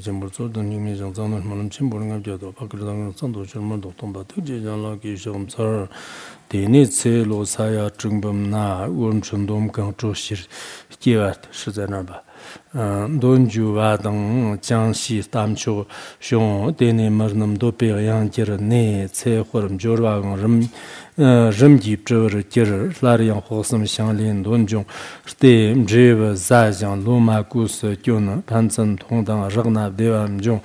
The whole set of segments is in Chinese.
chenpur tsor dan yungmi zhang zang nal malam chenpur ngab jado pakir zang nal san do shalmar dok tongpa tuk je zhang la ki shogam tsar. Deni tse lo saya chungbam na uram chundom kang chok shir kiwat shizay narba. don juwa dang jiang shi tam chu xiong dene mar nam do pe yang jir ne ce khurm jor wa gang rim rim gi chur jir lar yang ho sam xiang lin don jong ste je wa za jiang lu ma ku se kyun pan chen tong dang rag na de wa jong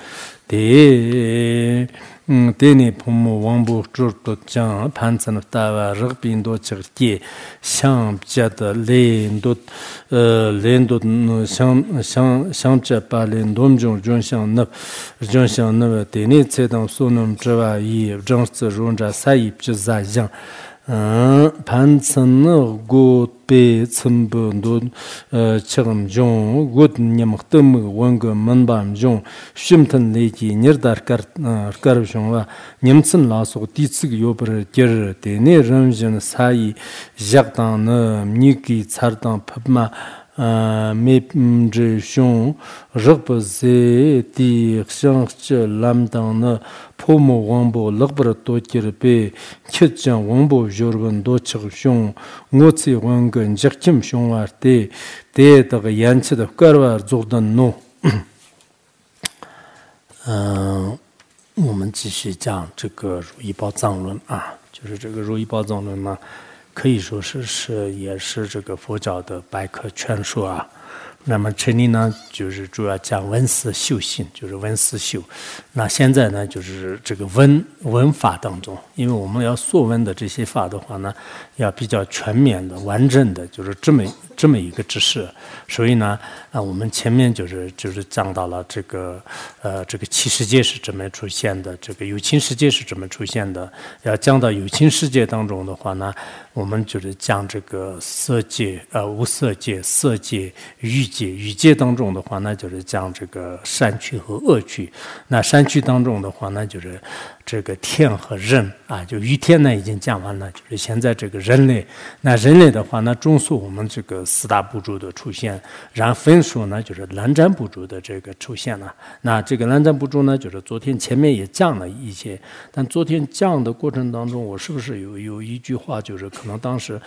de teni pomo wangbo churto chang pantsan tawa rikpi ndo chikki shang chata le ndot le ndot shang chapa le ndomjong jonshang nab jonshang nab teni tsedang sonam chwa yi zhangsi ronja sayi pchizayang 반선의 고페 첨부도 지금 좀 곧님 뜸 원거 만밤 좀 심튼 내기 니르다르카 카르숑와 님슨 라소 디츠기 요버 게르 데네 람전 사이 작당의 니기 차르당 팝마 jak dang na mi ki tsar dang pab ma me zhi shong rg pa zi di xiang chi lam dang na po mo wang bo lag bar to kir pe kit jang wang bo zhor ban do chig shong ngo tsi wang gan jak kim shong war de de dag yan chi da kar war zog dan no 我们继续讲这个《如意宝藏论》啊，就是这个《如意宝藏论》嘛。可以说是是也是这个佛教的百科全书啊。那么这里呢，就是主要讲文思修行，就是文思修。那现在呢，就是这个文文法当中，因为我们要说文的这些法的话呢，要比较全面的、完整的，就是这么这么一个知识。所以呢，啊，我们前面就是就是讲到了这个呃，这个七世界是怎么出现的，这个有情世界是怎么出现的。要讲到有情世界当中的话呢，我们就是讲这个色界、呃无色界、色界、欲界、欲界当中的话，那就是讲这个善趣和恶趣。那善趣当中的话，那就是这个天和人啊，就欲天呢已经讲完了，就是现在这个人类。那人类的话，那中枢我们这个四大部族的出现。然后分数呢，就是蓝湛部族的这个出现了。那这个蓝湛部族呢，就是昨天前面也讲了一些，但昨天讲的过程当中，我是不是有有一句话，就是可能当时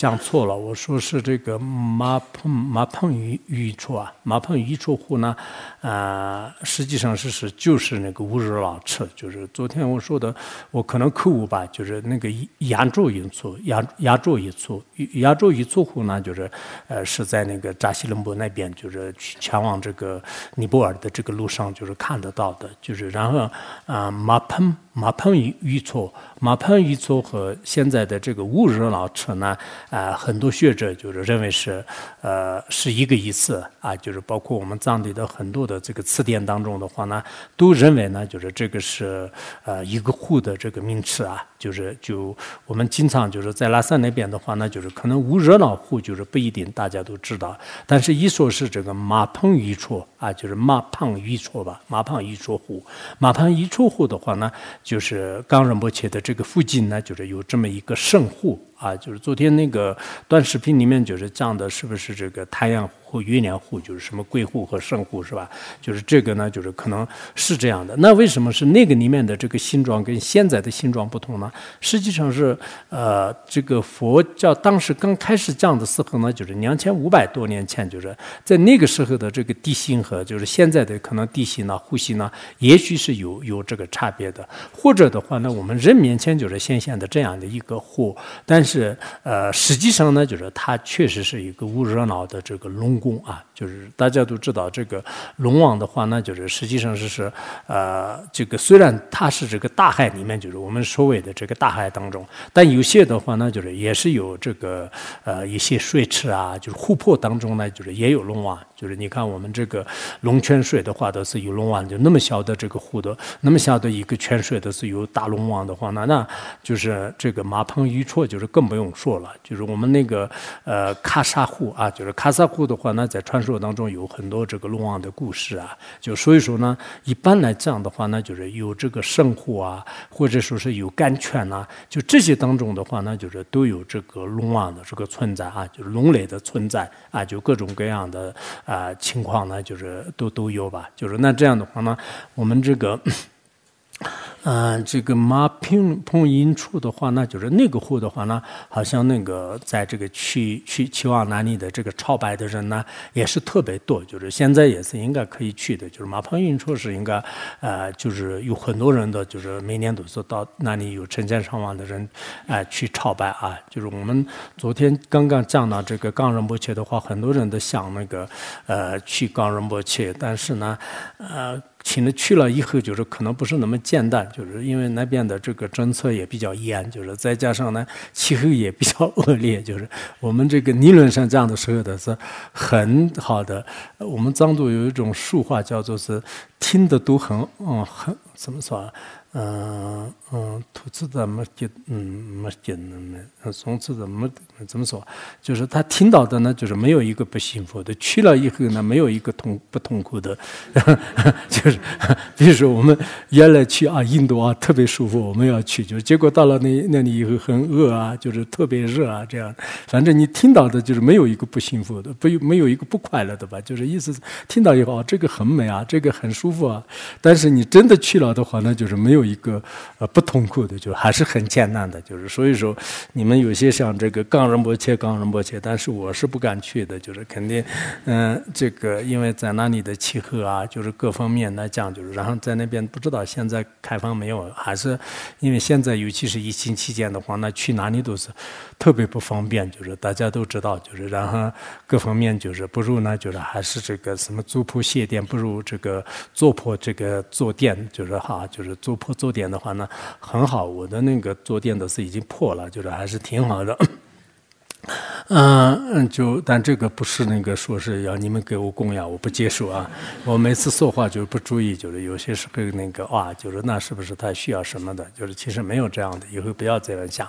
讲错了？我说是这个马碰马碰鱼鱼处啊，马碰鱼处户呢，啊，实际上是是就是那个乌日老车，就是昨天我说的，我可能口误吧，就是那个亚洲一处亚亚洲一处亚洲一处户呢，就是呃是在那个扎西隆博那边，就是去前往这个尼泊尔的这个路上，就是看得到的，就是然后啊马碰马碰鱼鱼处马碰鱼处和现在的这个乌日老车呢，啊很多学者就是认为是呃是一个意思啊，就是包括我们藏地的很多的这个词典当中的话呢，都认为呢，就是这个是呃一个湖的这个名词啊，就是就我们经常就是在拉萨那边的话呢，就是可能无热闹户就是不一定大家都知道，但是一说是这个马胖一处啊，就是马胖一处吧，马胖一处户，马胖一处户的话呢，就是冈仁波切的这个附近呢，就是有这么一个圣户。啊，就是昨天那个短视频里面就是讲的，是不是这个太阳湖、月亮湖，就是什么贵湖和圣湖，是吧？就是这个呢，就是可能是这样的。那为什么是那个里面的这个形状跟现在的形状不同呢？实际上是，呃，这个佛教当时刚开始讲的时候呢，就是两千五百多年前，就是在那个时候的这个地形和就是现在的可能地形呢、呼吸呢，也许是有有这个差别的。或者的话呢，我们人面前就是显现的这样的一个湖，但是。呃，实际上呢，就是它确实是一个无热闹的这个龙宫啊。就是大家都知道，这个龙王的话呢，就是实际上是是呃，这个虽然它是这个大海里面，就是我们所谓的这个大海当中，但有些的话呢，就是也是有这个呃一些水池啊，就是湖泊当中呢，就是也有龙王。就是你看我们这个龙泉水的话，都是有龙王，就那么小的这个湖的，那么小的一个泉水都是有大龙王的话，那那就是这个马棚鱼绰，就是更不用说了。就是我们那个呃喀沙湖啊，就是喀沙湖的话呢，在传说。当中有很多这个龙王的故事啊，就所以说呢，一般来讲的话呢，就是有这个圣湖啊，或者说是有甘泉呐，就这些当中的话呢，就是都有这个龙王的这个存在啊，就是龙类的存在啊，就各种各样的啊情况呢，就是都都有吧。就是那这样的话呢，我们这个。嗯，这个马平碰阴处的话，那就是那个户的话呢，好像那个在这个去去去往哪里的这个朝拜的人呢，也是特别多。就是现在也是应该可以去的。就是马碰阴处是应该，呃，就是有很多人的，就是每年都是到那里有成千上万的人，哎，去朝拜啊。就是我们昨天刚刚讲到这个冈仁波切的话，很多人都想那个，呃，去冈仁波切，但是呢，呃。请了去了以后，就是可能不是那么简单，就是因为那边的这个政策也比较严，就是再加上呢气候也比较恶劣，就是我们这个理论上这样的时候的是很好的。我们藏族有一种俗话叫做是听得都很嗯很怎么说？嗯嗯，土字的没给，嗯没给那么，松字的没怎么说？就是他听到的呢，就是没有一个不幸福的；去了以后呢，没有一个痛不痛苦的。就 比如说我们原来去啊，印度啊特别舒服，我们要去，就结果到了那那里以后很饿啊，就是特别热啊，这样。反正你听到的就是没有一个不幸福的，不没有一个不快乐的吧？就是意思听到以后，这个很美啊，这个很舒服啊。但是你真的去了的话呢，就是没有。一个呃不痛苦的，就还是很艰难的，就是所以说你们有些像这个冈仁波切、冈仁波切，但是我是不敢去的，就是肯定嗯，这个因为在那里的气候啊，就是各方面来讲，就是然后在那边不知道现在开放没有，还是因为现在尤其是疫情期间的话，那去哪里都是特别不方便，就是大家都知道，就是然后各方面就是不如呢，就是还是这个什么租铺卸店，不如这个做破这个坐垫，就是哈，就是做破。坐垫的话呢，很好，我的那个坐垫都是已经破了，就是还是挺好的。嗯嗯，就但这个不是那个说是要你们给我供养，我不接受啊。我每次说话就是不注意，就是有些时候那个啊，就是那是不是他需要什么的？就是其实没有这样的，以后不要这样想。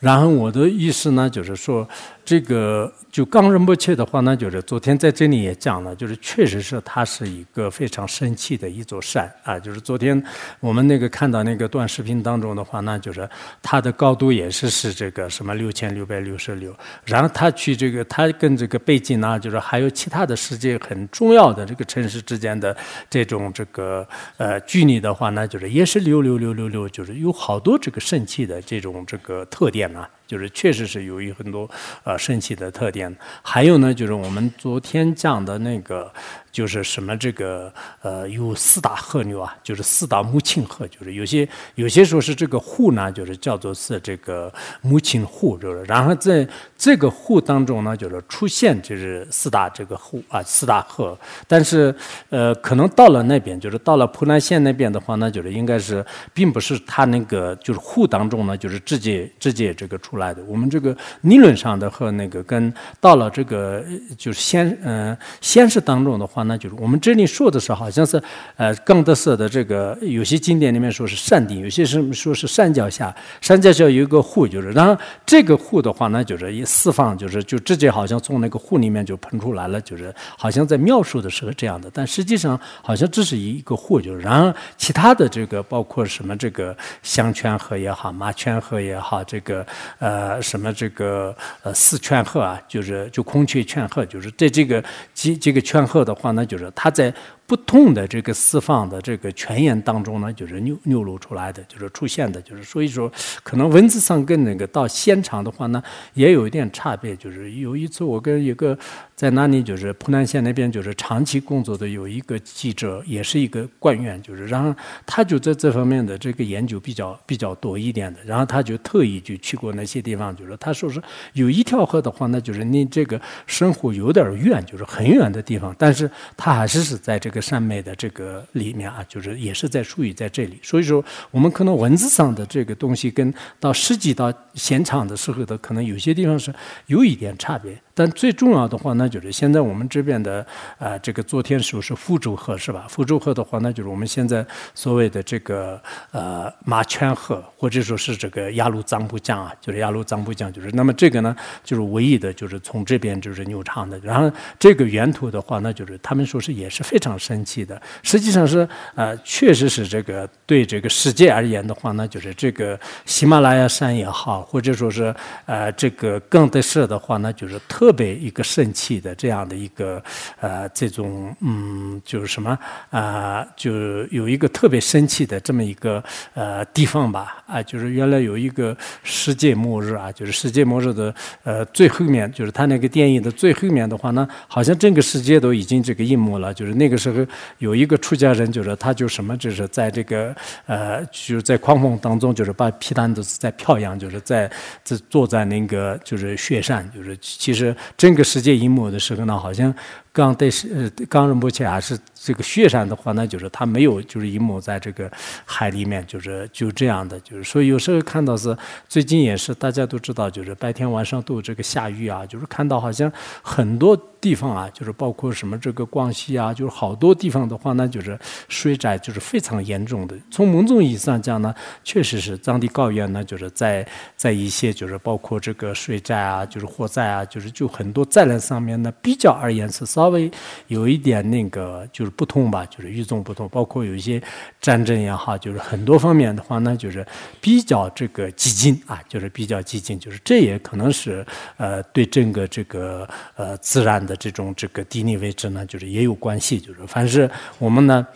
然后我的意思呢，就是说。这个就冈仁波切的话呢，就是昨天在这里也讲了，就是确实是它是一个非常神奇的一座山啊。就是昨天我们那个看到那个短视频当中的话，呢就是它的高度也是是这个什么六千六百六十六。然后它去这个，它跟这个北京啊，就是还有其他的世界很重要的这个城市之间的这种这个呃距离的话呢，就是也是六六六六六，就是有好多这个神奇的这种这个特点啊。就是确实是由于很多呃神奇的特点，还有呢，就是我们昨天讲的那个。就是什么这个呃有四大河流啊，就是四大母亲河，就是有些有些说是这个湖呢，就是叫做是这个母亲湖，就是然后在这个湖当中呢，就是出现就是四大这个湖啊四大河，但是呃可能到了那边，就是到了蒲南县那边的话呢，就是应该是并不是它那个就是湖当中呢，就是直接直接这个出来的。我们这个理论上的和那个跟到了这个就是先嗯先是当中的话。那就是我们这里说的是，好像是呃，冈德色的这个有些经典里面说是山顶，有些是说是山脚下，山脚下有一个湖，就是然后这个湖的话呢，就是一四方，就是就直接好像从那个湖里面就喷出来了，就是好像在描述的时候这样的，但实际上好像只是一个湖，就是然后其他的这个包括什么这个香泉河也好，马泉河也好，这个呃呃什么这个呃四劝和啊，就是就孔雀泉河，就是在这个几这个劝和的话。呢就是他在。不同的这个四方的这个泉眼当中呢，就是流流露出来的，就是出现的，就是所以说，可能文字上跟那个到现场的话呢，也有一点差别。就是有一次我跟一个在那里，就是蒲南县那边，就是长期工作的有一个记者，也是一个官员，就是然后他就在这方面的这个研究比较比较多一点的，然后他就特意就去过那些地方，就是他说是有一条河的话，那就是你这个生活有点远，就是很远的地方，但是他还是是在这个。善美的这个里面啊，就是也是在术语在这里，所以说我们可能文字上的这个东西跟到实际到现场的时候的，可能有些地方是有一点差别。但最重要的话，那就是现在我们这边的啊，这个昨天说是福州河是吧？福州河的话，那就是我们现在所谓的这个呃马圈河，或者说是这个雅鲁藏布江啊，就是雅鲁藏布江，就是那么这个呢，就是唯一的就是从这边就是流长的。然后这个源头的话，那就是他们说是也是非常神奇的。实际上是呃，确实是这个对这个世界而言的话，那就是这个喜马拉雅山也好，或者说是呃这个更得舍的话，那就是特。特别一个盛气的这样的一个呃这种嗯就是什么啊，就有一个特别生气的这么一个呃地方吧。啊，就是原来有一个世界末日啊，就是世界末日的呃最后面，就是他那个电影的最后面的话呢，好像整个世界都已经这个一幕了，就是那个时候有一个出家人，就是他就什么，就是在这个呃就是在狂风当中，就是把皮蛋都是在飘扬，就是在这坐在那个就是雪山，就是其实整个世界一幕的时候呢，好像。刚对是呃，刚仁波切还是这个雪山的话，那就是它没有就是淹没在这个海里面，就是就这样的，就是所以有时候看到是最近也是大家都知道，就是白天晚上都有这个下雨啊，就是看到好像很多地方啊，就是包括什么这个广西啊，就是好多地方的话呢，就是水灾就是非常严重的。从某种意义上讲呢，确实是藏地高原呢，就是在在一些就是包括这个水灾啊，就是火灾啊，就是就很多灾难上面呢，比较而言是稍。微有一点那个就不同吧，就是与众不同，包括有一些战争也好，就是很多方面的话呢，就是比较这个激进啊，就是比较激进，就是这也可能是呃对整个这个呃自然的这种这个地理位置呢，就是也有关系，就是凡是我们呢。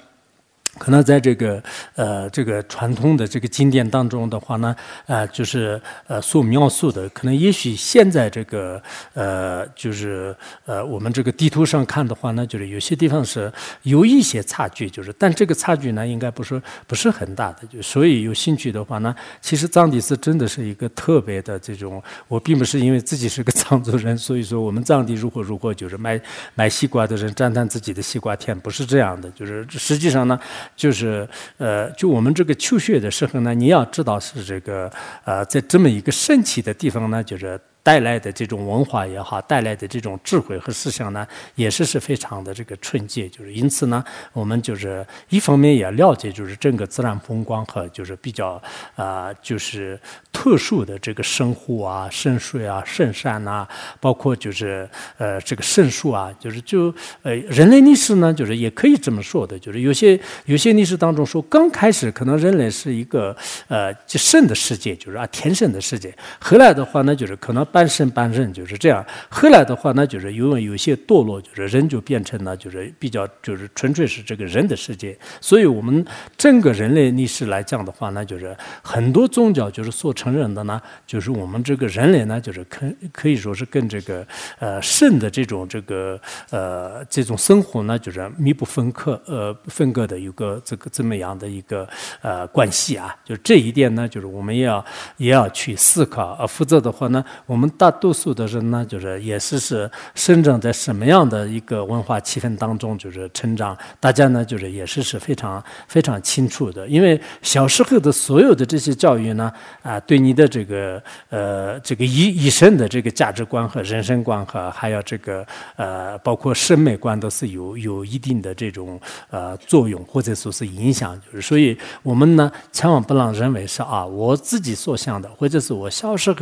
可能在这个呃这个传统的这个经典当中的话呢，呃就是呃所描述的，可能也许现在这个呃就是呃我们这个地图上看的话呢，就是有些地方是有一些差距，就是但这个差距呢，应该不是不是很大的。就所以有兴趣的话呢，其实藏地是真的是一个特别的这种。我并不是因为自己是个藏族人，所以说我们藏地如何如何，就是买买西瓜的人赞叹自己的西瓜甜，不是这样的。就是实际上呢。就是呃，就我们这个求学的时候呢，你要知道是这个呃，在这么一个神奇的地方呢，就是。带来的这种文化也好，带来的这种智慧和思想呢，也是是非常的这个纯洁。就是因此呢，我们就是一方面也了解，就是整个自然风光和就是比较啊，就是特殊的这个生湖啊、圣水啊、圣山呐，包括就是呃这个圣树啊，就是就呃人类历史呢，就是也可以这么说的，就是有些有些历史当中说，刚开始可能人类是一个呃就圣的世界，就是啊天生的世界，后来的话呢，就是可能。半生半人就是这样。后来的话呢，就是因为有些堕落，就是人就变成了就是比较就是纯粹是这个人的世界。所以，我们整个人类历史来讲的话呢，就是很多宗教就是所承认的呢，就是我们这个人类呢，就是可可以说是跟这个呃圣的这种这个呃这种生活呢，就是密不分割呃分割的一个这个这么样的一个呃关系啊。就这一点呢，就是我们也要也要去思考啊，否则的话呢，我们。我们大多数的人呢，就是也是是生长在什么样的一个文化气氛当中，就是成长。大家呢，就是也是是非常非常清楚的。因为小时候的所有的这些教育呢，啊，对你的这个呃这个一一生的这个价值观和人生观和还有这个呃包括审美观都是有有一定的这种呃作用或者说是影响。就是所以我们呢，千万不能认为是啊我自己所想的，或者是我小时候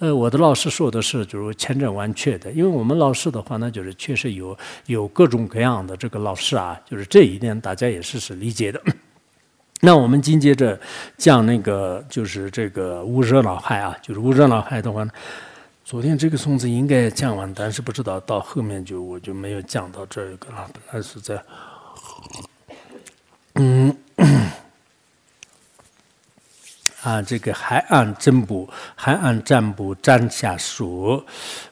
呃我的老。老师说的是，就是千真万确的。因为我们老师的话呢，就是确实有有各种各样的这个老师啊，就是这一点大家也是是理解的。那我们紧接着讲那个，就是这个无热脑海啊，就是无热脑海的话呢，昨天这个 songs 应该讲完，但是不知道到后面就我就没有讲到这个了。本来是在，嗯。啊，这个海岸占卜，海岸占卜占下属，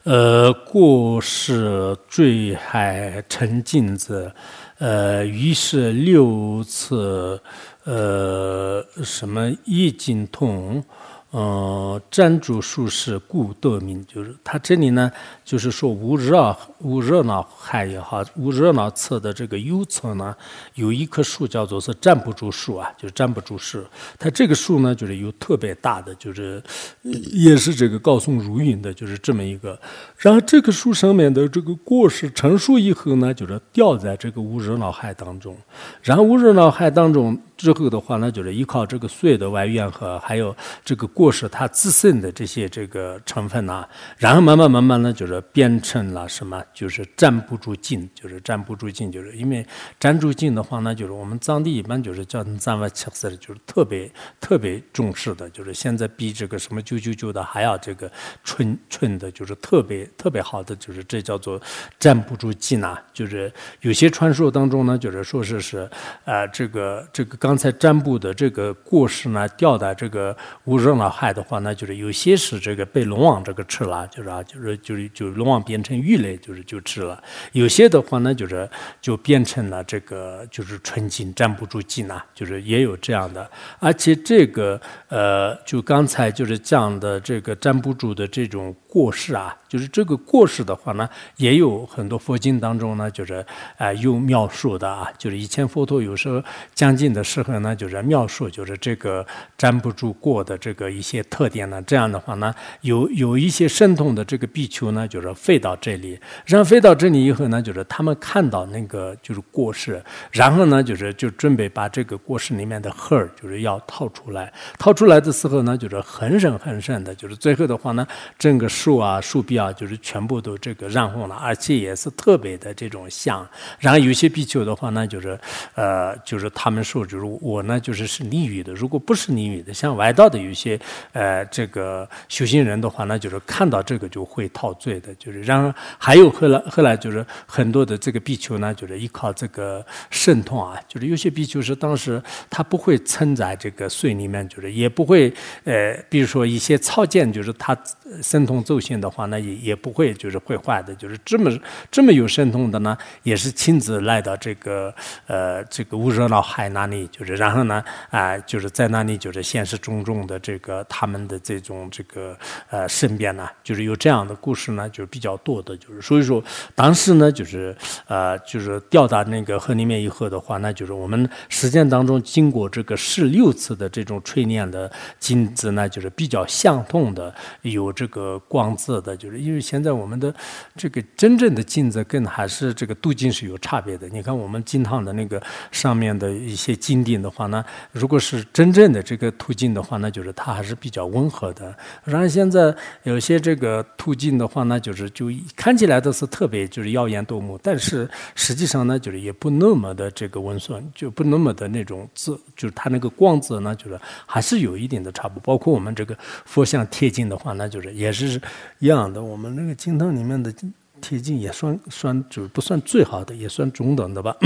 呃，过是坠海沉镜子，呃，于是六次，呃，什么易经痛。呃，占住术士故得名，就是他这里呢，就是说无热无热闹海也好，无热闹侧的这个右侧呢，有一棵树叫做是站不住树啊，就是站不住树。它这个树呢，就是有特别大的，就是也是这个高耸如云的，就是这么一个。然后这个树上面的这个果实成熟以后呢，就是掉在这个无热闹海当中。然后无热闹海当中之后的话呢，就是依靠这个水的外缘和还有这个。过失它自身的这些这个成分呢，然后慢慢慢慢呢，就是变成了什么？就是站不住劲，就是站不住劲，就是因为站住劲的话呢，就是我们藏地一般就是叫藏瓦切斯，就是特别特别重视的，就是现在比这个什么九九九的还要这个纯纯的，就是特别特别好的，就是这叫做站不住劲啊。就是有些传说当中呢，就是说是是呃这个这个刚才占卜的这个过失呢，掉在这个无热闹海的话呢，就是有些是这个被龙王这个吃了，就是啊，就是就是就龙王变成鱼类，就是就吃了；有些的话呢，就是就变成了这个就是纯净站不住劲呐，就是也有这样的。而且这个呃，就刚才就是讲的这个站不住的这种过失啊，就是这个过失的话呢，也有很多佛经当中呢，就是啊有描述的啊，就是以前佛陀有时候讲经的时候呢，就是描述就是这个站不住过的这个一些特点呢。这样的话呢，有有一些神通的这个壁丘呢，就是飞到这里，然后飞到这里以后呢，就是他们看到那个就是过世，然后呢，就是就准备把这个过世里面的核儿就是要掏出来，掏出来的时候呢，就是很深很深的，就是最后的话呢，整个树啊树壁啊，就是全部都这个染红了，而且也是特别的这种香。然后有些壁丘的话呢，就是呃，就是他们说，就是我呢，就是是利于的，如果不是利于的，像外道的有些呃这个修行人的话呢，就是看到这个就会陶醉的，就是然后还有后来后来就是很多的这个比丘呢，就是依靠这个神通啊，就是有些比丘是当时他不会沉在这个水里面，就是也不会呃，比如说一些草箭，就是他神通奏性的话呢，也也不会就是会坏的，就是这么这么有神通的呢，也是亲自来到这个呃这个乌热闹海那里，就是然后呢啊，就是在那里就是现实种种的这个他们的这种这个呃身边呢，就是有这样的故事呢，就是比较多的，就是所以说当时呢，就是呃就是掉到那个河里面以后的话，那就是我们实践当中经过这个十六次的这种锤炼的金子呢，就是比较相同的，有这个光泽的，就是因为现在我们的这个真正的金子跟还是这个镀金是有差别的。你看我们金堂的那个上面的一些金锭的话呢，如果是真正的这个镀金的话，那就是它还是是比较温和的。然后现在有些这个镀金的话呢，就是就看起来都是特别就是耀眼夺目，但是实际上呢，就是也不那么的这个温顺，就不那么的那种字，就是它那个光泽呢，就是还是有一点的差不。包括我们这个佛像贴金的话，那就是也是一样的。我们那个金堂里面的贴金也算算就是不算最好的，也算中等的吧。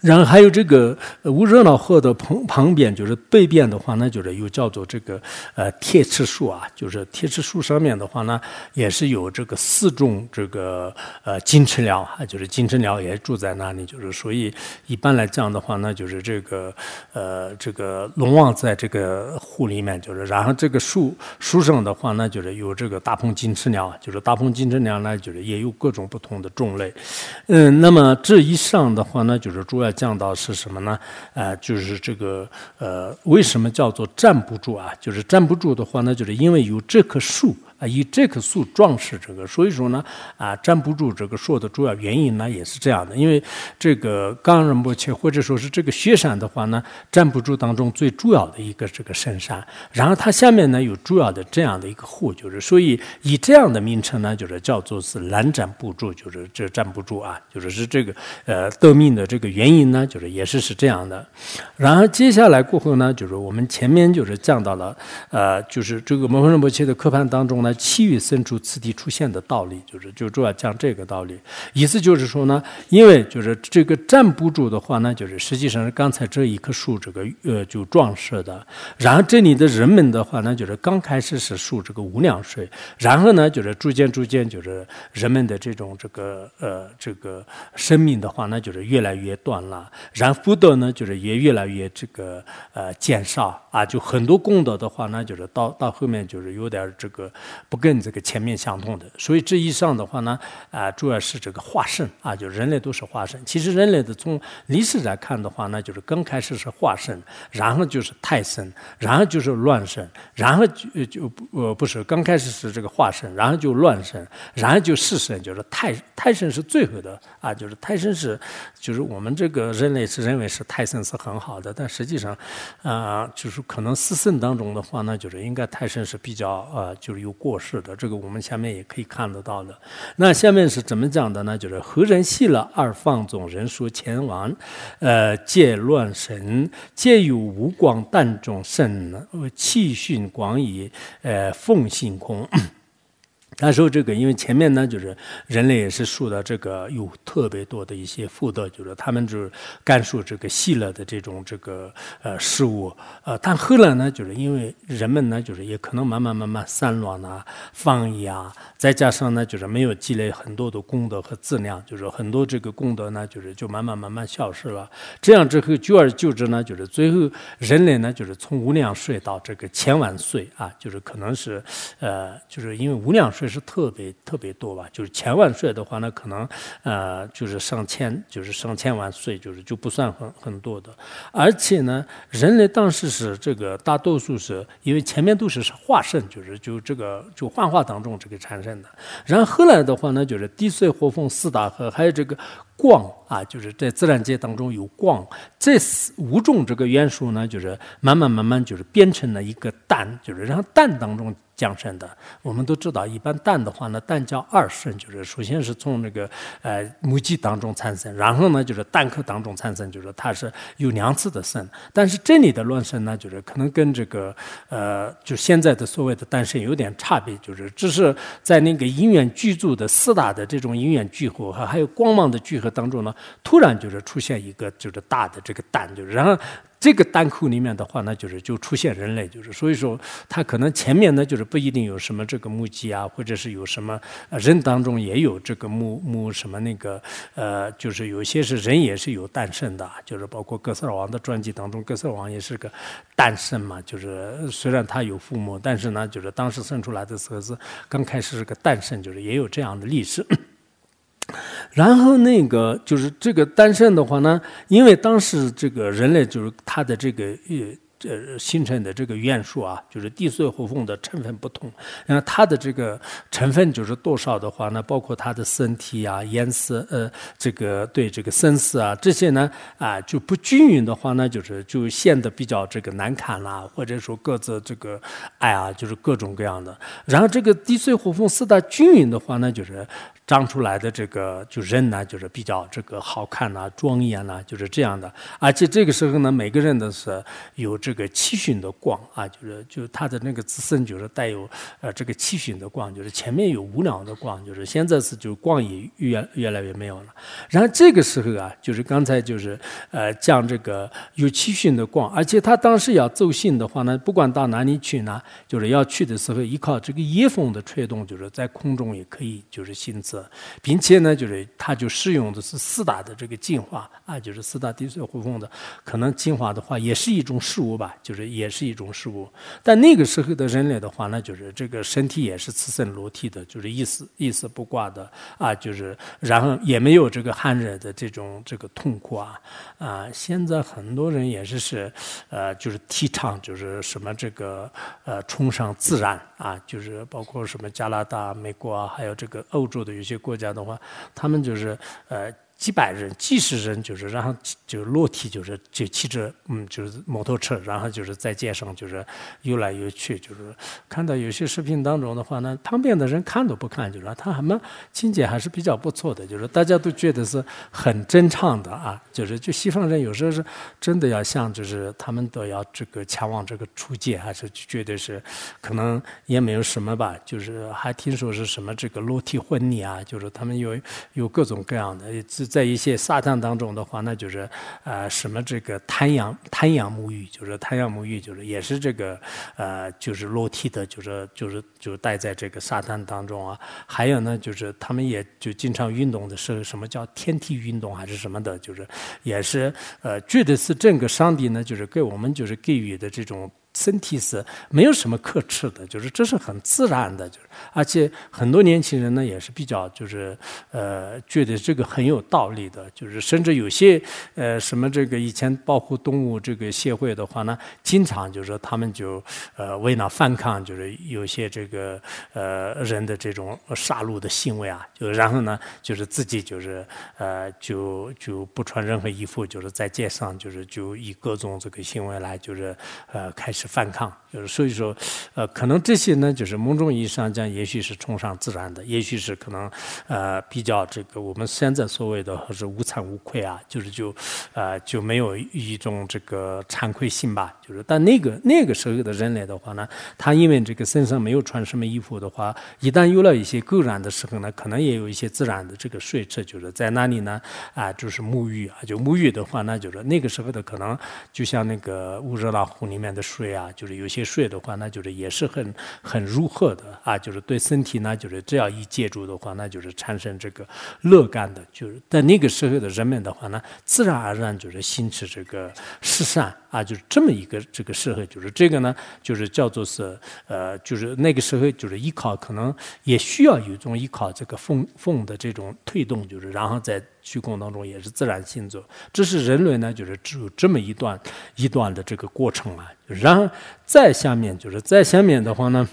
然后还有这个乌热闹河的旁旁边，就是北边的话呢，就是又叫做这个呃铁齿树啊，就是铁齿树上面的话呢，也是有这个四种这个呃金翅鸟啊，就是金翅鸟也住在那里，就是所以一般来讲的话呢，就是这个呃这个龙王在这个湖里面，就是然后这个树树上的话呢，就是有这个大鹏金翅鸟，就是大鹏金翅鸟呢，就是也有各种不同的种类，嗯，那么这以上的话呢，就是主要。讲到是什么呢？呃，就是这个呃，为什么叫做站不住啊？就是站不住的话呢，就是因为有这棵树。啊，以这棵树壮士这个，所以说呢，啊，站不住这个树的主要原因呢，也是这样的。因为这个冈仁波切或者说是这个雪山的话呢，站不住当中最主要的一个这个深山，然后它下面呢有主要的这样的一个湖，就是所以以这样的名称呢，就是叫做是拦站不住，就是这站不住啊，就是是这个呃得名的这个原因呢，就是也是是这样的。然后接下来过后呢，就是我们前面就是讲到了，呃，就是这个摩诃仁波切的课盘当中呢。气与生出此地出现的道理，就是就主要讲这个道理。意思就是说呢，因为就是这个站不住的话呢，就是实际上是刚才这一棵树这个呃就壮实的。然后这里的人们的话呢，就是刚开始是树这个无量水，然后呢就是逐渐逐渐就是人们的这种这个呃这个生命的话呢，就是越来越短了。然后福德呢就是也越来越这个呃减少啊，就很多功德的话呢，就是到到后面就是有点这个。不跟这个前面相同的。所以这以上的话呢，啊，主要是这个化身啊，就人类都是化身。其实人类的从历史来看的话呢，就是刚开始是化身，然后就是泰生，然后就是乱生，然后就就呃不是刚开始是这个化身，然后就乱生，然后就世生，就是泰泰生是最后的啊，就是泰生是就是我们这个人类是认为是泰生是很好的，但实际上啊，就是可能四生当中的话呢，就是应该泰生是比较呃就是有过失的，这个我们下面也可以看得到的。那下面是怎么讲的呢？就是何人系了二放纵人说前王，呃，借乱神，借有无光淡中甚，气训广以，呃，奉性空。那时候这个，因为前面呢，就是人类也是受到这个有特别多的一些福德，就是他们就是干受这个细了的这种这个呃事物，呃，但后来呢，就是因为人们呢，就是也可能慢慢慢慢散乱啊、放逸啊，再加上呢，就是没有积累很多的功德和质量，就是很多这个功德呢，就是就慢慢慢慢消失了。这样之后，久而久之呢，就是最后人类呢，就是从无量岁到这个千万岁啊，就是可能是呃，就是因为无量岁。这是特别特别多吧？就是千万岁的话呢，可能呃，就是上千，就是上千万岁，就是就不算很很多的。而且呢，人类当时是这个大多数是因为前面都是是化身，就是就这个就幻化当中这个产生的。然后后来的话呢，就是地水火风四大河，还有这个光啊，就是在自然界当中有光，这五种这个元素呢，就是慢慢慢慢就是变成了一个蛋，就是让蛋当中。降生的，我们都知道，一般蛋的话呢，蛋叫二生，就是首先是从那个呃母鸡当中产生，然后呢就是蛋壳当中产生，就是它是有两次的生。但是这里的卵生呢，就是可能跟这个呃就现在的所谓的诞生有点差别，就是只是在那个因缘具足的四大的这种因缘聚合和还有光芒的聚合当中呢，突然就是出现一个就是大的这个蛋，就然后。这个单库里面的话呢，就是就出现人类，就是所以说它可能前面呢就是不一定有什么这个母鸡啊，或者是有什么人当中也有这个母母什么那个呃，就是有些是人也是有诞生的，就是包括哥斯拉王的传记当中，哥斯拉王也是个诞生嘛，就是虽然他有父母，但是呢，就是当时生出来的时候是刚开始是个诞生，就是也有这样的历史。然后那个就是这个单身的话呢，因为当时这个人类就是他的这个呃。呃，形成的这个元素啊，就是地水火风的成分不同，然后它的这个成分就是多少的话呢，包括它的身体啊、颜色，呃，这个对这个身世啊这些呢，啊就不均匀的话呢，就是就显得比较这个难看啦，或者说各自这个哎呀，就是各种各样的。然后这个地水火风四大均匀的话呢，就是长出来的这个就人呢，就是比较这个好看呐、庄严呐，就是这样的。而且这个时候呢，每个人都是有这。这个七旬的光啊，就是就它的那个自身就是带有呃这个七旬的光，就是前面有无量的光，就是现在是就光也越越来越没有了。然后这个时候啊，就是刚才就是呃讲这个有七旬的光，而且他当时要走行的话呢，不管到哪里去呢，就是要去的时候依靠这个夜风的吹动，就是在空中也可以就是行走，并且呢，就是他就使用的是四大的这个进化啊，就是四大地水火风的，可能进化的话也是一种事物。就是也是一种事物，但那个时候的人类的话呢，就是这个身体也是赤身裸体的，就是一丝一丝不挂的啊，就是然后也没有这个寒热的这种这个痛苦啊啊！现在很多人也是是呃，就是提倡就是什么这个呃崇尚自然啊，就是包括什么加拿大、美国啊，还有这个欧洲的有些国家的话，他们就是呃。几百人、几十人，就是然后就裸体，就是就骑着嗯，就是摩托车，然后就是在街上就是游来游去，就是看到有些视频当中的话呢，旁边的人看都不看，就是他们情节还是比较不错的，就是大家都觉得是很正常的啊，就是就西方人有时候是真的要像，就是他们都要这个前往这个出界，还是觉得是可能也没有什么吧，就是还听说是什么这个裸体婚礼啊，就是他们有有各种各样的自。在一些沙滩当中的话，那就是呃什么这个太阳太阳沐浴，就是太阳沐浴，就是也是这个呃就是裸体的，就是就是就待在这个沙滩当中啊。还有呢，就是他们也就经常运动的是什么叫天体运动还是什么的，就是也是呃觉得是整个上帝呢，就是给我们就是给予的这种。身体是没有什么可耻的，就是这是很自然的，就是而且很多年轻人呢也是比较就是呃觉得这个很有道理的，就是甚至有些呃什么这个以前保护动物这个协会的话呢，经常就是他们就呃为了反抗，就是有些这个呃人的这种杀戮的行为啊，就然后呢就是自己就是呃就就不穿任何衣服，就是在街上就是就以各种这个行为来就是呃开始。是反抗，就是所以说，呃，可能这些呢，就是某种意义上讲，也许是崇尚自然的，也许是可能，呃，比较这个我们现在所谓的或是无惭无愧啊，就是就，呃，就没有一种这个惭愧心吧。就是，但那个那个时候的人类的话呢，他因为这个身上没有穿什么衣服的话，一旦有了一些偶然的时候呢，可能也有一些自然的这个水池，就是在那里呢，啊，就是沐浴啊，就沐浴的话那，就是那个时候的可能，就像那个乌热那湖里面的水。啊，就是有些睡的话，那就是也是很很柔和的啊，就是对身体呢，就是只要一借助的话，那就是产生这个乐感的。就是在那个时候的人们的话呢，自然而然就是兴起这个施善啊，就是这么一个这个时候，就是这个呢，就是叫做是呃，就是那个时候就是依靠，可能也需要有一种依靠这个风风的这种推动，就是然后在。虚空当中也是自然性作，这是人类呢，就是只有这么一段一段的这个过程啊。然后再下面就是再下面的话呢。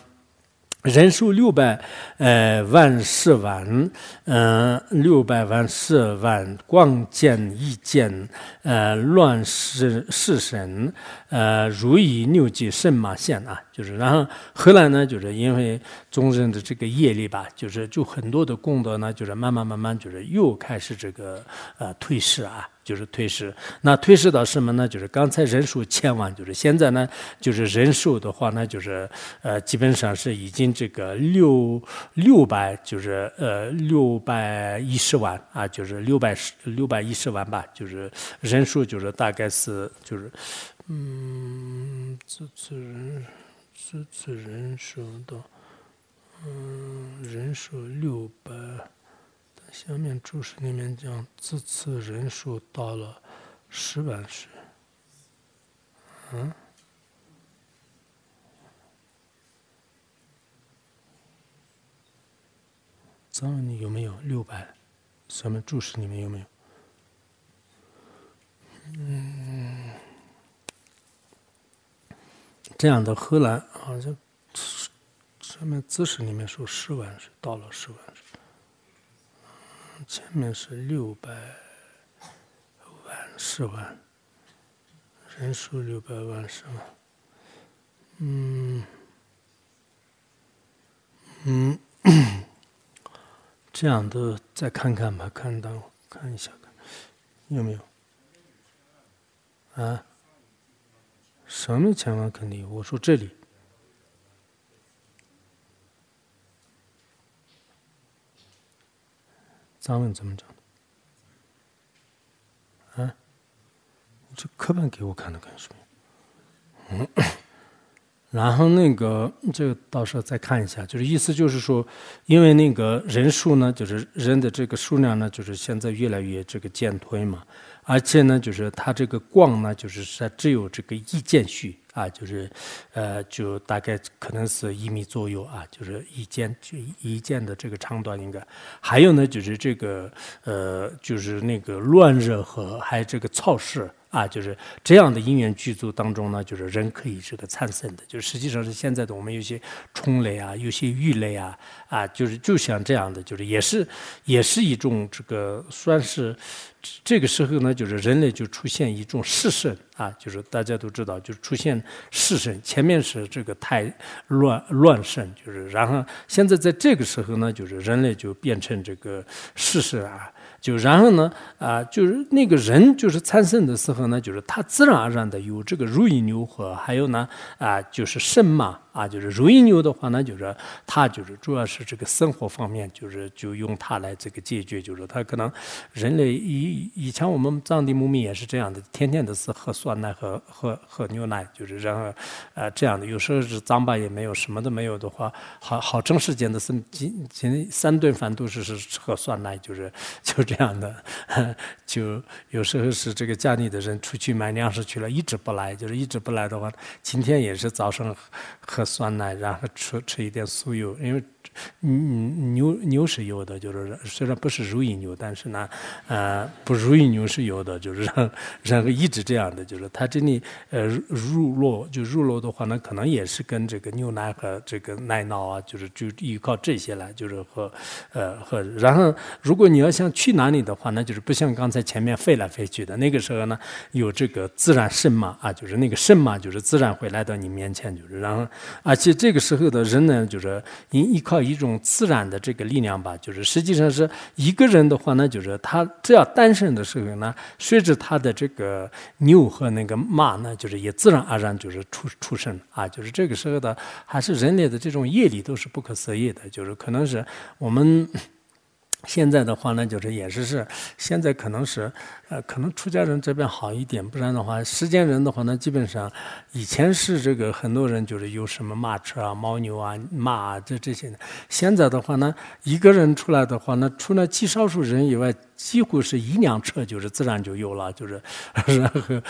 人数六百，呃，万十万，嗯，六百万十万，光见一见，呃，乱世世神，呃，如意牛吉神马现啊，就是，然后后来呢，就是因为众人的这个业力吧，就是就很多的功德呢，就是慢慢慢慢，就是又开始这个呃退市啊。就是退市，那退市到什么呢？就是刚才人数千万，就是现在呢，就是人数的话呢，就是呃，基本上是已经这个六六百，就是呃六百一十万啊，就是六百六百一十万吧，就是人数就是大概是就是嗯，这次这次人数的嗯人数六百。下面注释里面讲，这次人数到了十万时，嗯，这你有没有六百？下面注释里面有没有？嗯，这样的荷兰好像上面字识里面说十万是到了十万。前面是六百万十万，人数六百万十万，嗯嗯，这样的再看看吧，看到看一下看有没有啊？什么情况肯定有？我说这里。张文怎么讲的？啊？这课本给我看的干什么？嗯。然后那个，这个到时候再看一下，就是意思就是说，因为那个人数呢，就是人的这个数量呢，就是现在越来越这个渐退嘛，而且呢，就是它这个光呢，就是它只有这个一间序。啊，就是，呃，就大概可能是一米左右啊，就是一间就一间的这个长短应该。还有呢，就是这个，呃，就是那个乱热和还有这个潮湿。啊，就是这样的因缘具足当中呢，就是人可以这个产生的，就是实际上是现在的我们有些虫类啊，有些鱼类啊，啊，就是就像这样的，就是也是也是一种这个算是这个时候呢，就是人类就出现一种世神啊，就是大家都知道，就出现世神，前面是这个太乱乱神，就是然后现在在这个时候呢，就是人类就变成这个世神啊。就然后呢，啊，就是那个人就是产生的时候呢，就是他自然而然的有这个如意牛和，还有呢，啊，就是神马啊，就是如意牛的话呢，就是它就是主要是这个生活方面，就是就用它来这个解决，就是它可能人类以以前我们藏地牧民也是这样的，天天都是喝酸奶和喝喝牛奶，就是然后呃这样的，有时候是脏吧也没有什么都没有的话，好好长时间的是今今三顿饭都是是喝酸奶，就是就这样的，就有时候是这个家里的人出去买粮食去了，一直不来，就是一直不来的话，今天也是早上喝酸奶，然后吃吃一点酥油，因为。牛牛是有的，就是虽然不是如意牛，但是呢，呃，不如意牛是有的，就是让然后一直这样的，就是它这里呃入肉就入肉的话呢，可能也是跟这个牛奶和这个奶酪啊，就是就依靠这些来，就是和呃和然后如果你要想去哪里的话，那就是不像刚才前面飞来飞去的那个时候呢，有这个自然神马啊，就是那个神马就是自然会来到你面前，就是然后而且这个时候的人呢，就是依依靠。一种自然的这个力量吧，就是实际上是一个人的话呢，就是他只要单身的时候呢，随着他的这个牛和那个马呢，就是也自然而然就是出出生啊，就是这个时候的还是人类的这种业力都是不可思议的，就是可能是我们现在的话呢，就是也是是现在可能是。呃，可能出家人这边好一点，不然的话，世间人的话呢，基本上以前是这个很多人就是有什么马车啊、牦牛啊、马啊这这些。现在的话呢，一个人出来的话呢，除了极少数人以外，几乎是一辆车就是自然就有了，就是然后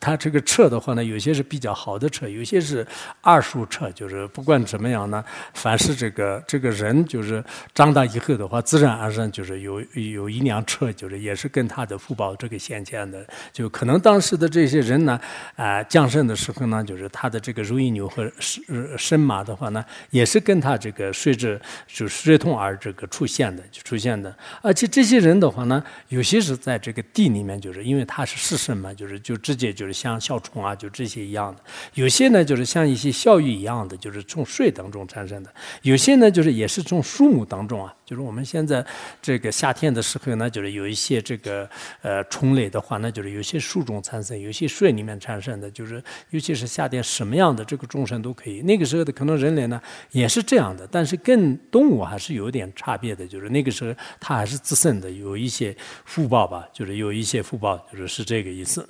他这个车的话呢，有些是比较好的车，有些是二手车，就是不管怎么样呢，凡是这个这个人就是长大以后的话，自然而然就是有有一辆车，就是也是跟他的福宝。这个现象的，就可能当时的这些人呢，啊，降生的时候呢，就是他的这个如意牛和神神马的话呢，也是跟他这个随着就水通而这个出现的，就出现的。而且这些人的呢，有些是在这个地里面，就是因为它是食生嘛，就是就直接就是像小虫啊，就这些一样的。有些呢，就是像一些效益一样的，就是从水当中产生的。有些呢，就是也是从树木当中啊，就是我们现在这个夏天的时候呢，就是有一些这个呃。虫类的话，那就是有些树种产生，有些水里面产生的，就是尤其是夏天什么样的这个众生都可以。那个时候的可能人类呢也是这样的，但是跟动物还是有点差别的，就是那个时候它还是自身的有一些福报吧，就是有一些福报，就是是这个意思。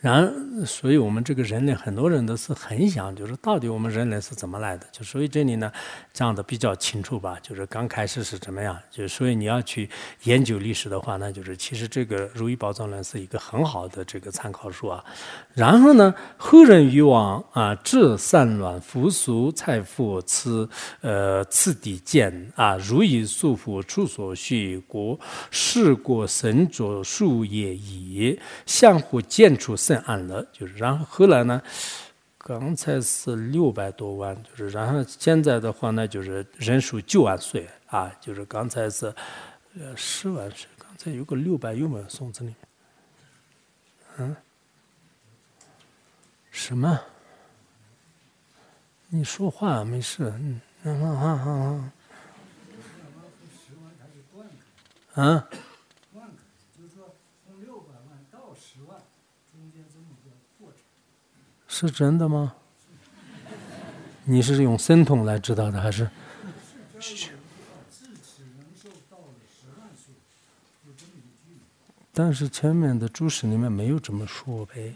然，所以我们这个人类很多人都是很想，就是到底我们人类是怎么来的？就所以这里呢讲的比较清楚吧，就是刚开始是怎么样？就所以你要去研究历史的话，那就是其实这个《如意宝藏论》是一个很好的这个参考书啊。然后呢，后人欲望啊，治散乱，扶苏财富，此呃次第见啊，如意束缚，出所需，国事过神着数也已，相互见出。很安乐，就是然后后来呢，刚才是六百多万，就是然后现在的话呢，就是人数九万岁啊，就是刚才是呃十万岁，刚才有个六百有没有送子里？嗯？什么？你说话没事，嗯嗯嗯嗯嗯。嗯。是真的吗？你是用神通来知道的，还是？但是前面的注释里面没有这么说呗。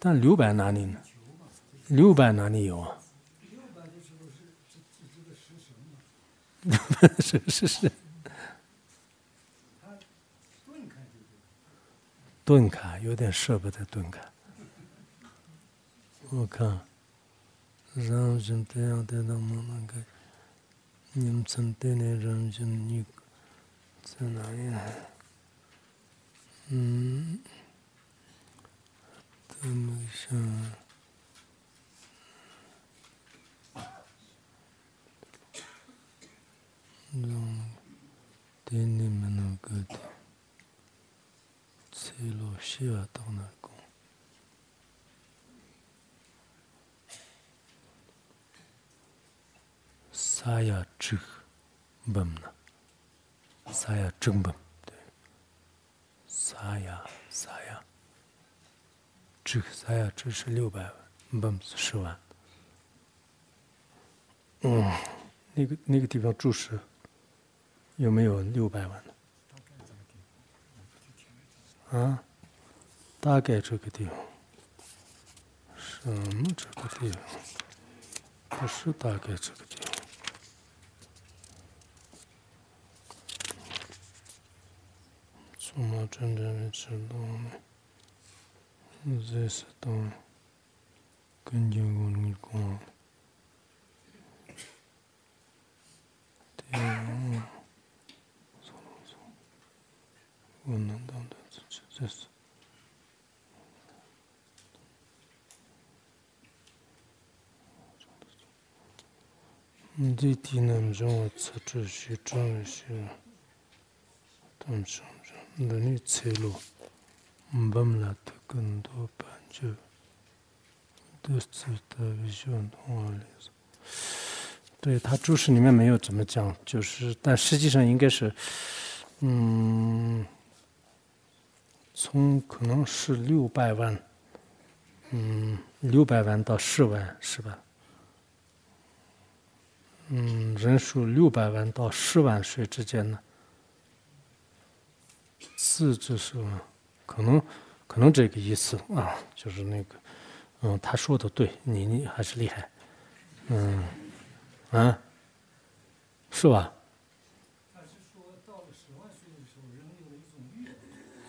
但六百哪里呢？六百哪里有啊？是是是。顿开，有点舍不得顿开。我看，人生这样的那么那个，你们曾对那人生你在哪里呢？嗯，怎么想？让对你们那个的。西罗西瓦到哪宫？萨亚正本呢？萨亚正本对。萨亚萨亚这个啥呀？这是六百万，不是十万。嗯，那个那个地方注释有没有六百万的？啊，大概这个地方，什么这个地方？不是大概这个地方。怎么真正的知道呢？这是当根据我们讲。嗯，错错，我能当的自己， 这是。你这地能让我测秩序、秩序，当成着，那你测路，不么了的更多半句，对他注释里面没有怎么讲，就是，但实际上应该是，嗯，从可能是六百万，嗯，六百万到十万是吧？嗯，人数六百万到十万岁之间呢，四至十万，可能可能这个意思啊，就是那个，嗯，他说的对，你你还是厉害，嗯。啊，是吧？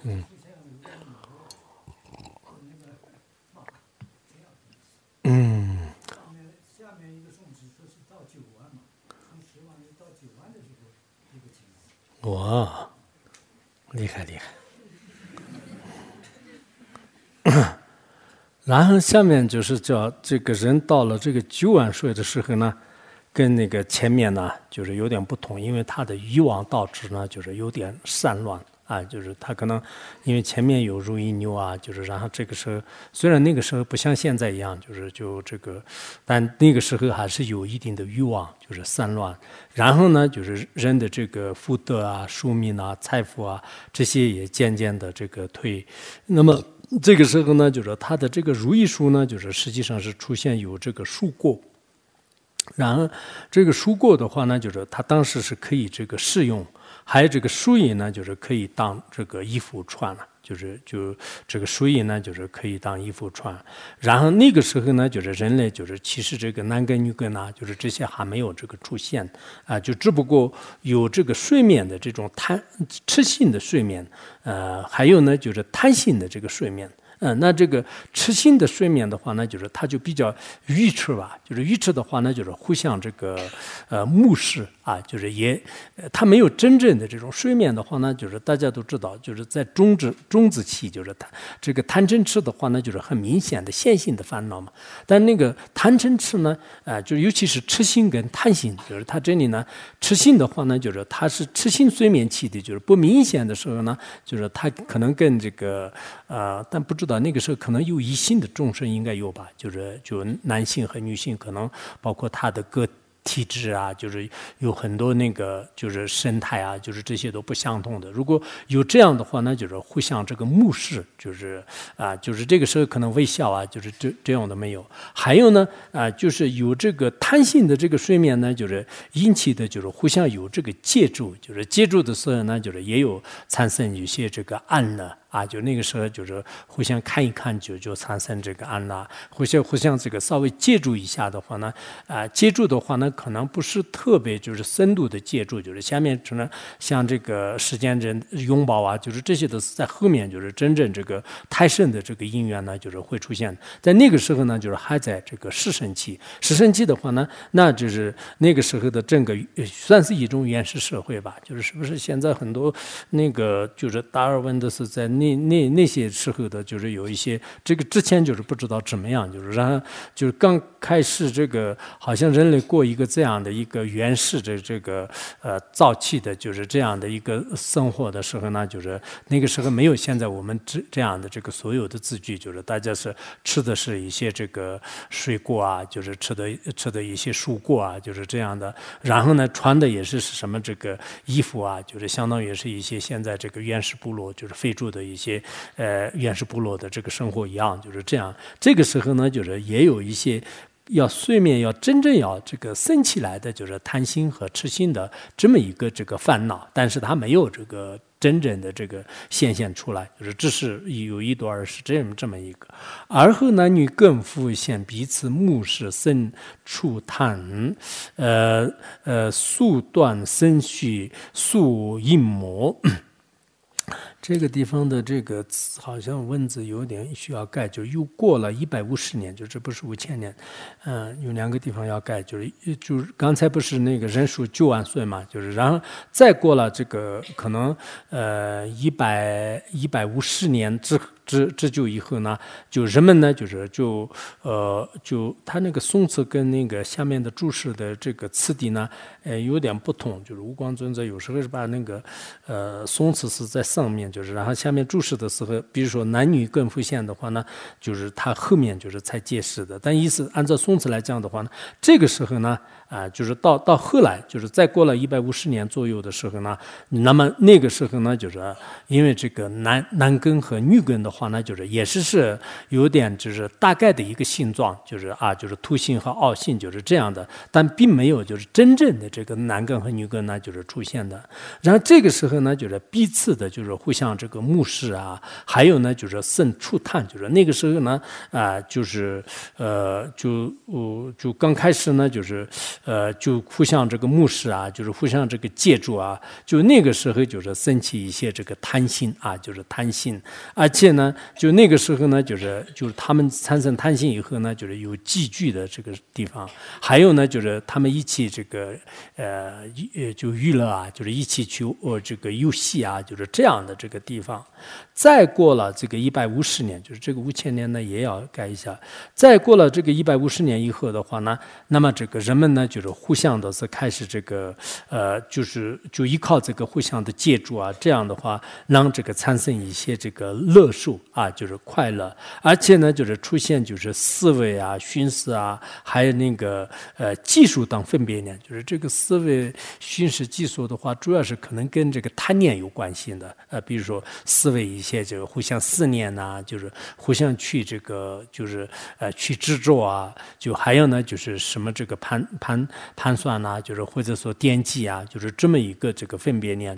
嗯。嗯。下面一个说是到九万嘛，从十万到九万的时候一个情况。我，厉害厉害！然后下面就是叫这个人到了这个九晚岁的时候呢。跟那个前面呢，就是有点不同，因为他的欲望导致呢，就是有点散乱啊，就是他可能因为前面有如意牛啊，就是然后这个时候虽然那个时候不像现在一样，就是就这个，但那个时候还是有一定的欲望，就是散乱。然后呢，就是人的这个福德啊、寿命啊、财富啊这些也渐渐的这个退。那么这个时候呢，就是他的这个如意书呢，就是实际上是出现有这个树过。然后，这个书过的话呢，就是他当时是可以这个适用，还有这个书印呢，就是可以当这个衣服穿了，就是就这个书印呢，就是可以当衣服穿。然后那个时候呢，就是人类就是其实这个男根女根呐，就是这些还没有这个出现啊，就只不过有这个睡眠的这种贪吃性的睡眠，呃，还有呢就是贪性的这个睡眠。嗯，那这个痴心的睡眠的话呢，就是它就比较愚痴吧。就是愚痴的话呢，就是互相这个呃目视啊，就是也，他没有真正的这种睡眠的话呢，就是大家都知道，就是在中子中子期，就是贪这个贪嗔痴的话呢，就是很明显的线性的烦恼嘛。但那个贪嗔痴呢，啊，就尤其是痴心跟贪心，就是他这里呢，痴心的话呢，就是他是痴心睡眠期的，就是不明显的时候呢，就是他可能跟这个呃，但不知。道那个时候，可能有异性的众生应该有吧，就是就男性和女性，可能包括他的个体质啊，就是有很多那个就是生态啊，就是这些都不相同的。如果有这样的话，那就是互相这个目视，就是啊，就是这个时候可能微笑啊，就是这这样的没有。还有呢啊，就是有这个贪性的这个睡眠呢，就是引起的就是互相有这个借助，就是借助的时候呢，就是也有产生有些这个暗呢。啊，就那个时候就是互相看一看，就就产生这个安拉，互相互相这个稍微借助一下的话呢，啊，借助的话呢，可能不是特别就是深度的借助，就是下面只能像这个时间人拥抱啊，就是这些都是在后面，就是真正这个太深的这个因缘呢，就是会出现在那个时候呢，就是还在这个失生期，失生期的话呢，那就是那个时候的整个算是一种原始社会吧，就是是不是现在很多那个就是达尔文的是在。那那那那些时候的，就是有一些这个之前就是不知道怎么样，就是然后就是刚开始这个好像人类过一个这样的一个原始的这个呃造气的，就是这样的一个生活的时候呢，就是那个时候没有现在我们这这样的这个所有的字句，就是大家是吃的是一些这个水果啊，就是吃的吃的一些蔬果啊，就是这样的。然后呢，穿的也是什么这个衣服啊，就是相当于是一些现在这个原始部落就是非洲的。一些呃原始部落的这个生活一样，就是这样。这个时候呢，就是也有一些要睡眠要真正要这个升起来的，就是贪心和痴心的这么一个这个烦恼，但是他没有这个。真正的这个显现出来，就是只是有一段是这么这么一个，而后男女更复现彼此目视生处叹，呃呃速断生续速应魔。这个地方的这个好像文字有点需要改，就又过了一百五十年，就这不是五千年，嗯，有两个地方要改，就是就是刚才不是那个人数九万岁嘛，就是然后再过了这个可能呃一百一百五十年之。之之久以后呢，就人们呢，就是就呃，就他那个宋词跟那个下面的注释的这个词底呢，呃，有点不同。就是无光尊者有时候是把那个呃宋词是在上面，就是然后下面注释的时候，比如说男女更复现的话呢，就是他后面就是才解释的。但意思按照宋词来讲的话呢，这个时候呢。啊，就是到到后来，就是再过了一百五十年左右的时候呢，那么那个时候呢，就是因为这个男男根和女根的话呢，就是也是是有点就是大概的一个性状，就是啊，就是凸性和凹性就是这样的，但并没有就是真正的这个男根和女根呢就是出现的。然后这个时候呢，就是彼此的就是互相这个目视啊，还有呢就是生触探，就是那个时候呢啊，就是呃就呃就刚开始呢就是。呃，就互相这个目视啊，就是互相这个借助啊，就那个时候就是升起一些这个贪心啊，就是贪心，而且呢，就那个时候呢，就是就是他们产生贪心以后呢，就是有寄居的这个地方，还有呢，就是他们一起这个呃呃就娱乐啊，就是一起去呃这个游戏啊，就是这样的这个地方。再过了这个一百五十年，就是这个五千年呢，也要改一下。再过了这个一百五十年以后的话呢，那么这个人们呢，就就是互相的是开始这个呃，就是就依靠这个互相的借助啊，这样的话让这个产生一些这个乐受啊，就是快乐，而且呢，就是出现就是思维啊、寻思啊，还有那个呃技术等分别念，就是这个思维、寻思、技术的话，主要是可能跟这个贪念有关系的，呃，比如说思维一。些这个互相思念呐，就是互相去这个，就是呃去制作啊，就还有呢，就是什么这个盘盘盘算呐，就是或者说惦记啊，就是这么一个这个分别念。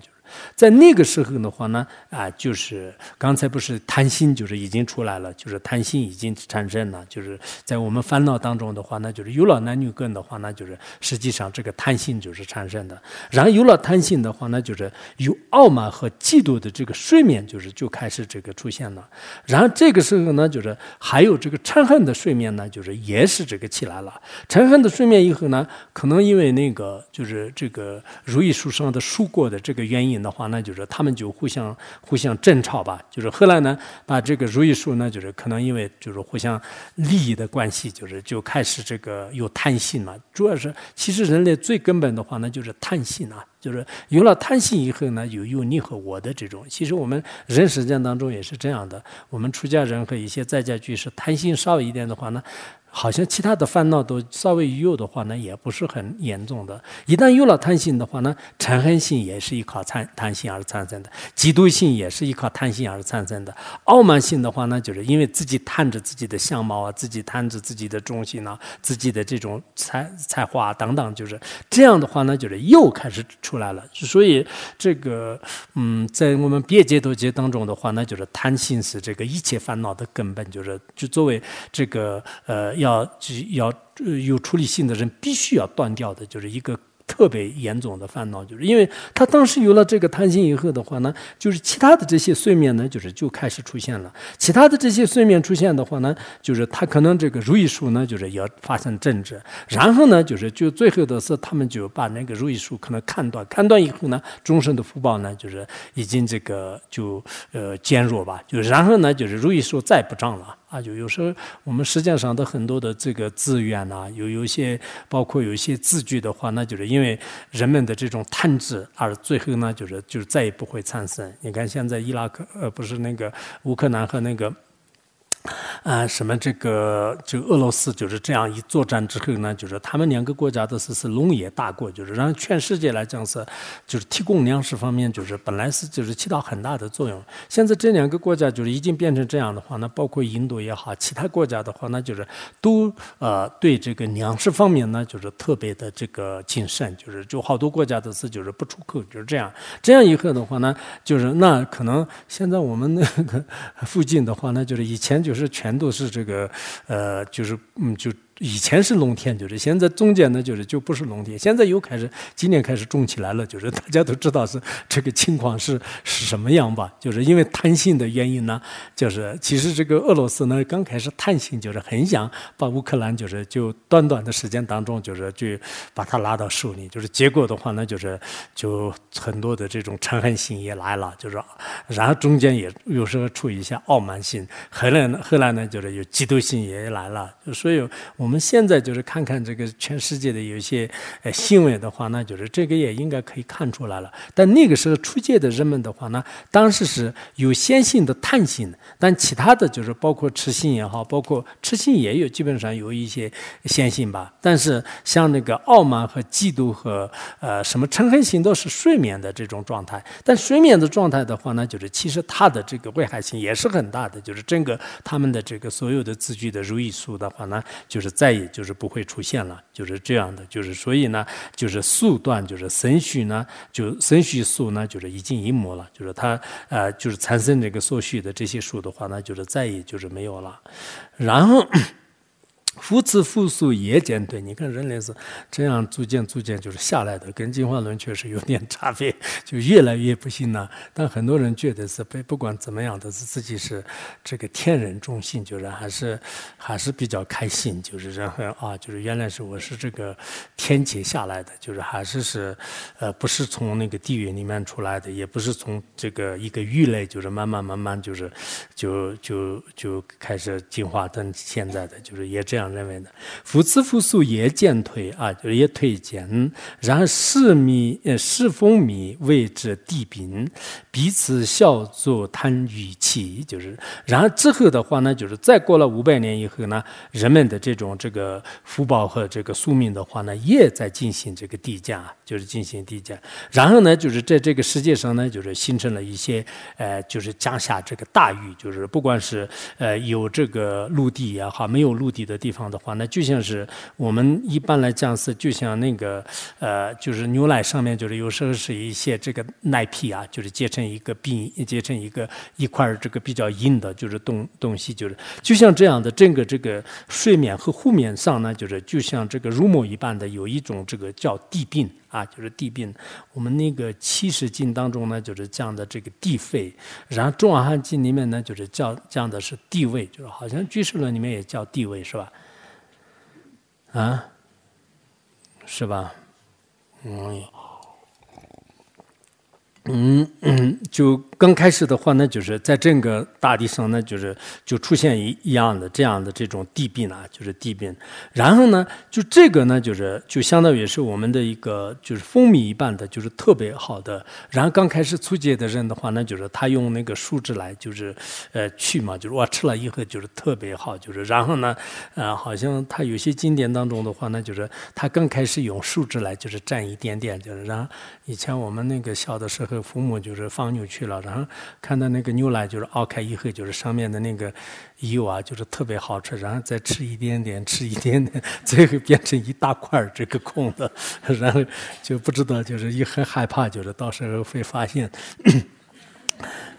在那个时候的话呢，啊，就是刚才不是贪心，就是已经出来了，就是贪心已经产生了，就是在我们烦恼当中的话，呢就是有了男女根的话，那就是实际上这个贪心就是产生的。然后有了贪心的话，那就是有傲慢和嫉妒的这个睡眠，就是就开始这个出现了。然后这个时候呢，就是还有这个嗔恨的睡眠呢，就是也是这个起来了。嗔恨的睡眠以后呢，可能因为那个就是这个如意树上的树果的这个原因。的话，那就是他们就互相互相争吵吧。就是后来呢，把这个如意树呢，就是可能因为就是互相利益的关系，就是就开始这个有贪心了。主要是其实人类最根本的话呢，就是贪心啊。就是有了贪心以后呢，有有你和我的这种。其实我们人世间当中也是这样的。我们出家人和一些在家居士贪心少一点的话呢。好像其他的烦恼都稍微有的话呢，也不是很严重的。一旦有了贪心的话呢，嗔恨心也是依靠贪贪心而产生的，嫉妒心也是依靠贪心而产生的。傲慢心的话呢，就是因为自己贪着自己的相貌啊，自己贪着自己的忠心啊，自己的这种才才华等等，就是这样的话呢，就是又开始出来了。所以这个嗯，在我们别解脱界当中的话，呢就是贪心是这个一切烦恼的根本，就是就作为这个呃。要要有处理性的人，必须要断掉的，就是一个。特别严重的烦恼，就是因为他当时有了这个贪心以后的话呢，就是其他的这些睡眠呢，就是就开始出现了。其他的这些睡眠出现的话呢，就是他可能这个如意树呢，就是要发生政治，然后呢，就是就最后的是他们就把那个如意树可能砍断，砍断以后呢，终身的福报呢，就是已经这个就呃减弱吧，就然后呢，就是如意树再不长了。啊，就有时候我们实际上的很多的这个资源呐，有有一些包括有一些字句的话，那就是因为人们的这种贪执，而最后呢，就是就是再也不会产生。你看现在伊拉克呃，不是那个乌克兰和那个。啊，什么这个就俄罗斯就是这样一作战之后呢，就是他们两个国家都是是农业大国，就是让全世界来讲是就是提供粮食方面就是本来是就是起到很大的作用。现在这两个国家就是已经变成这样的话，那包括印度也好，其他国家的话，那就是都呃对这个粮食方面呢就是特别的这个谨慎，就是就好多国家都是就是不出口，就是这样。这样以后的话呢，就是那可能现在我们那个附近的话呢，就是以前就就是全都是这个呃，就是嗯就。以前是农田，就是现在中间呢，就是就不是农田。现在又开始今年开始种起来了，就是大家都知道是这个情况是是什么样吧？就是因为贪心的原因呢，就是其实这个俄罗斯呢刚开始贪心，就是很想把乌克兰就是就短短的时间当中就是就把它拉到手里，就是结果的话呢，就是就很多的这种仇恨心也来了，就是然后中间也有时候出一些傲慢心，后来呢后来呢就是有嫉妒心也来了，所以我。我们现在就是看看这个全世界的有一些呃新闻的话，那就是这个也应该可以看出来了。但那个时候出界的人们的话呢，当时是有先性的贪心，但其他的就是包括痴心也好，包括痴心也有，基本上有一些先性吧。但是像那个傲慢和嫉妒和呃什么嗔恨心都是睡眠的这种状态。但睡眠的状态的话呢，就是其实它的这个危害性也是很大的，就是整个他们的这个所有的字句的如意数的话呢，就是。再也就是不会出现了，就是这样的，就是所以呢，就是速断，就是神虚呢，就神虚素呢，就是已经一模了，就是它呃，就是产生这个所需的这些数的话呢，就是再也就是没有了，然后。复次复苏也减退，你看人类是这样逐渐逐渐就是下来的，跟进化论确实有点差别，就越来越不行了。但很多人觉得是被不管怎么样都是自己是这个天人中心，就是还是还是比较开心，就是然后啊，就是原来是我是这个天界下来的，就是还是是呃不是从那个地狱里面出来的，也不是从这个一个鱼类，就是慢慢慢慢就是就就就开始进化到现在的，就是也这样。认为的，复次复数也减退啊，就是也退减。然后世米呃世风米谓之地病，彼此笑作贪欲气，就是然后之后的话呢，就是再过了五百年以后呢，人们的这种这个福报和这个宿命的话呢，也在进行这个递减，就是进行递减。然后呢，就是在这个世界上呢，就是形成了一些呃，就是降下这个大雨，就是不管是呃有这个陆地也好，没有陆地的地。方方的话，那就像是我们一般来讲是，就像那个呃，就是牛奶上面就是有时候是一些这个奶皮啊，就是结成一个冰，结成一个一块这个比较硬的，就是东东西，就是就像这样的整个这个睡眠和护面上呢，就是就像这个如母一般的，有一种这个叫地病啊，就是地病。我们那个七十经当中呢，就是讲的这个地肺，然后中阿含经里面呢，就是叫讲的是地位，就是好像居士论里面也叫地位，是吧？啊，是吧？嗯，嗯嗯，就。刚开始的话呢，就是在整个大地上呢，就是就出现一一样的这样的这种地病啊，就是地病。然后呢，就这个呢，就是就相当于是我们的一个就是蜂蜜一般的，就是特别好的。然后刚开始出界的人的话呢，就是他用那个树脂来就是呃去嘛，就是我吃了以后就是特别好，就是然后呢，呃，好像他有些经典当中的话呢，就是他刚开始用树脂来就是蘸一点点，就是然后以前我们那个小的时候，父母就是放牛去了。然后看到那个牛奶就是熬开以后，就是上面的那个油啊，就是特别好吃。然后再吃一点点，吃一点点，最后变成一大块这个空的。然后就不知道，就是也很害怕，就是到时候会发现。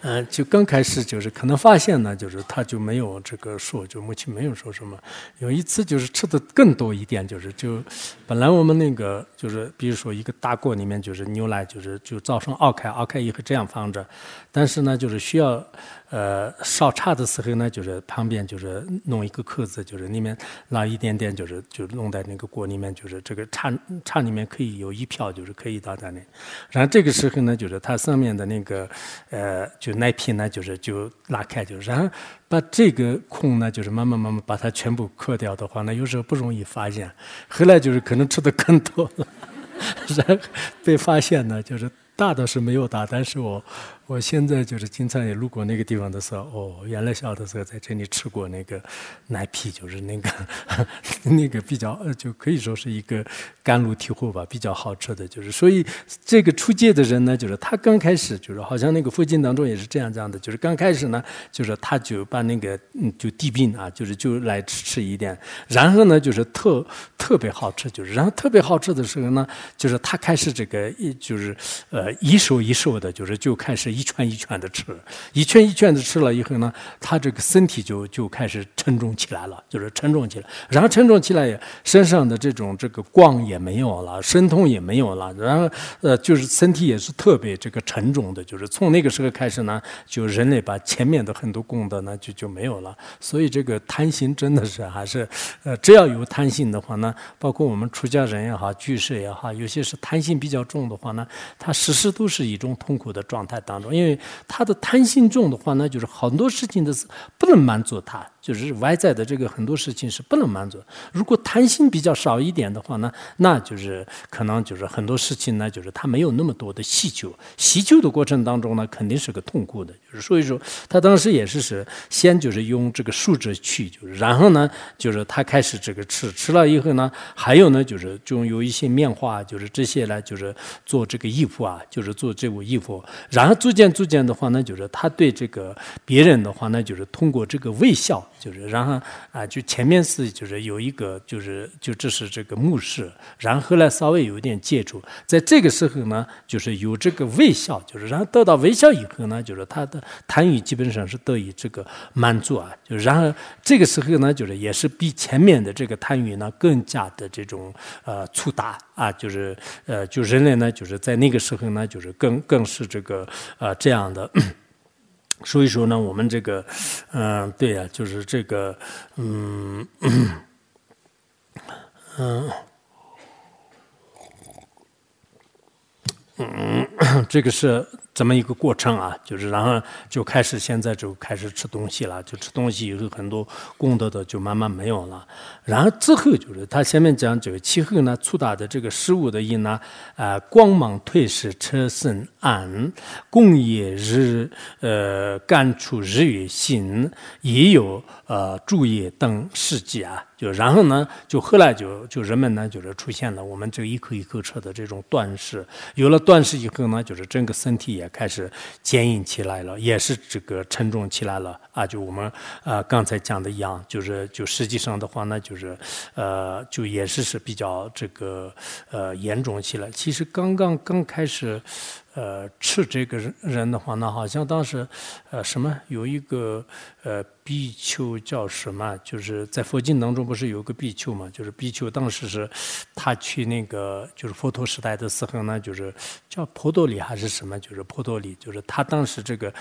嗯，就刚开始就是可能发现呢，就是他就没有这个说，就母亲没有说什么。有一次就是吃的更多一点，就是就本来我们那个就是比如说一个大锅里面就是牛奶，就是就造成熬开，熬开以后这样放着，但是呢就是需要。呃，烧茶的时候呢，就是旁边就是弄一个口子，就是里面拿一点点，就是就弄在那个锅里面，就是这个茶茶里面可以有一瓢，就是可以倒在那。然后这个时候呢，就是它上面的那个呃，就奶瓶呢，就是就拉开，就然后把这个空呢，就是慢慢慢慢把它全部磕掉的话，那有时候不容易发现。后来就是可能吃的更多了，然后被发现呢，就是大倒是没有大，但是我。我现在就是经常也路过那个地方的时候，哦，原来小的时候在这里吃过那个奶皮，就是那个 那个比较呃，就可以说是一个甘露提货吧，比较好吃的就是。所以这个出界的人呢，就是他刚开始就是好像那个附近当中也是这样这样的，就是刚开始呢，就是他就把那个嗯就地病啊，就是就来吃吃一点，然后呢就是特特别好吃，就是然后特别好吃的时候呢，就是他开始这个一就是呃一手一手的，就是就开始。一圈一圈的吃，一圈一圈的吃了以后呢，他这个身体就就开始沉重起来了，就是沉重起来。然后沉重起来，身上的这种这个光也没有了，身痛也没有了。然后呃，就是身体也是特别这个沉重的。就是从那个时候开始呢，就人类把前面的很多功德呢就就没有了。所以这个贪心真的是还是呃，只要有贪心的话呢，包括我们出家人也好，居士也好，有些是贪心比较重的话呢，他时时时都是一种痛苦的状态当中。因为他的贪心重的话那，就是很多事情的是不能满足他。就是外在的这个很多事情是不能满足。如果贪心比较少一点的话呢，那就是可能就是很多事情呢，就是他没有那么多的需求。需求的过程当中呢，肯定是个痛苦的。就是所以说，他当时也是是先就是用这个树枝去，就是然后呢，就是他开始这个吃，吃了以后呢，还有呢，就是就有一些面花，就是这些呢，就是做这个衣服啊，就是做这部衣服。然后逐渐逐渐的话呢，就是他对这个别人的话呢，就是通过这个微笑。就是，然后啊，就前面是就是有一个，就是就这是这个墓室，然后呢稍微有一点建筑，在这个时候呢，就是有这个微笑，就是然后得到微笑以后呢，就是他的贪欲基本上是得以这个满足啊，就然后这个时候呢，就是也是比前面的这个贪欲呢更加的这种呃粗大啊，就是呃就人类呢就是在那个时候呢，就是更更是这个呃这样的。所以说呢，我们这个，嗯，对呀，就是这个，嗯，嗯，嗯，这个是。这么一个过程啊，就是然后就开始现在就开始吃东西了，就吃东西以后很多功德的就慢慢没有了。然后之后就是他前面讲这个气候呢，粗大的这个食物的因呢，啊，光芒退失，车身暗，工业日，呃，干出日月星，也有呃昼夜等事迹啊。就然后呢，就后来就就人们呢，就是出现了我们这一口一口吃的这种断食。有了断食以后呢，就是整个身体也开始坚硬起来了，也是这个沉重起来了啊。就我们啊刚才讲的一样，就是就实际上的话呢，就是呃，就也是是比较这个呃严重起来。其实刚刚刚开始。呃，吃这个人的话呢，好像当时，呃，什么有一个呃比丘叫什么？就是在佛经当中不是有个比丘嘛？就是比丘当时是，他去那个就是佛陀时代的时候呢，就是叫婆多里还是什么？就是婆多里，就是他当时这个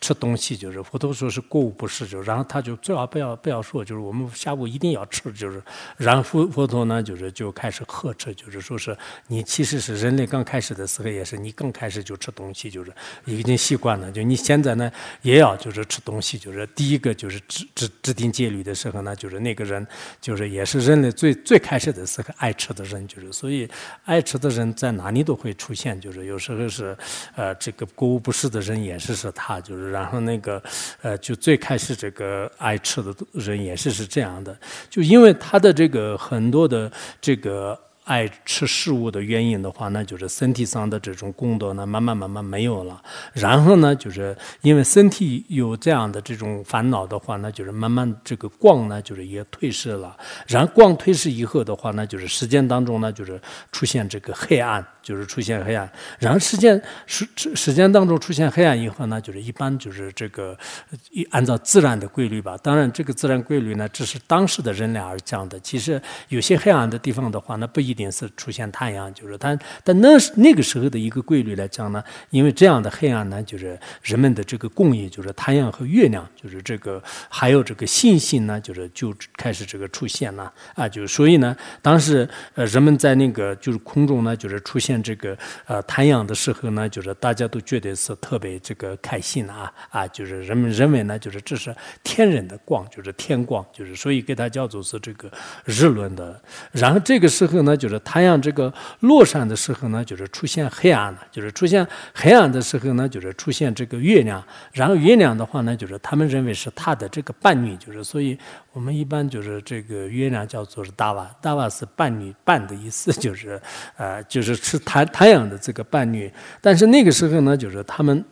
吃东西，就是佛陀说是过午不食，就然后他就最好不要不要说，就是我们下午一定要吃，就是然后佛佛陀呢，就是就开始呵斥，就是说是你其实是人类刚开始的时候也是你刚开始。就吃东西，就是已经习惯了。就你现在呢，也要就是吃东西，就是第一个就是制制制定戒律的时候呢，就是那个人就是也是人类最最开始的时候爱吃的人，就是所以爱吃的人在哪里都会出现。就是有时候是呃这个过午不食的人也是是他，就是然后那个呃就最开始这个爱吃的人也是是这样的，就因为他的这个很多的这个。爱吃食物的原因的话，那就是身体上的这种功德呢，慢慢慢慢没有了。然后呢，就是因为身体有这样的这种烦恼的话，那就是慢慢这个光呢，就是也退失了。然后光退失以后的话，那就是时间当中呢，就是出现这个黑暗。就是出现黑暗，然后时间时时间当中出现黑暗以后呢，就是一般就是这个一按照自然的规律吧。当然，这个自然规律呢，只是当时的人类而讲的。其实有些黑暗的地方的话，那不一定是出现太阳，就是它。但那是那个时候的一个规律来讲呢，因为这样的黑暗呢，就是人们的这个供应，就是太阳和月亮，就是这个还有这个星星呢，就是就开始这个出现了啊。就所以呢，当时呃人们在那个就是空中呢，就是出现。这个呃太阳的时候呢，就是大家都觉得是特别这个开心啊啊，就是人们认为呢，就是这是天人的光，就是天光，就是所以给它叫做是这个日轮的。然后这个时候呢，就就是太阳这个落山的时候呢，就是出现黑暗了，就是出现黑暗的时候呢，就是出现这个月亮。然后月亮的话呢，就是他们认为是他的这个伴侣，就是所以我们一般就是这个月亮叫做是大瓦，大瓦是伴侣伴的意思，就是呃，就是是太太阳的这个伴侣。但是那个时候呢，就是他们。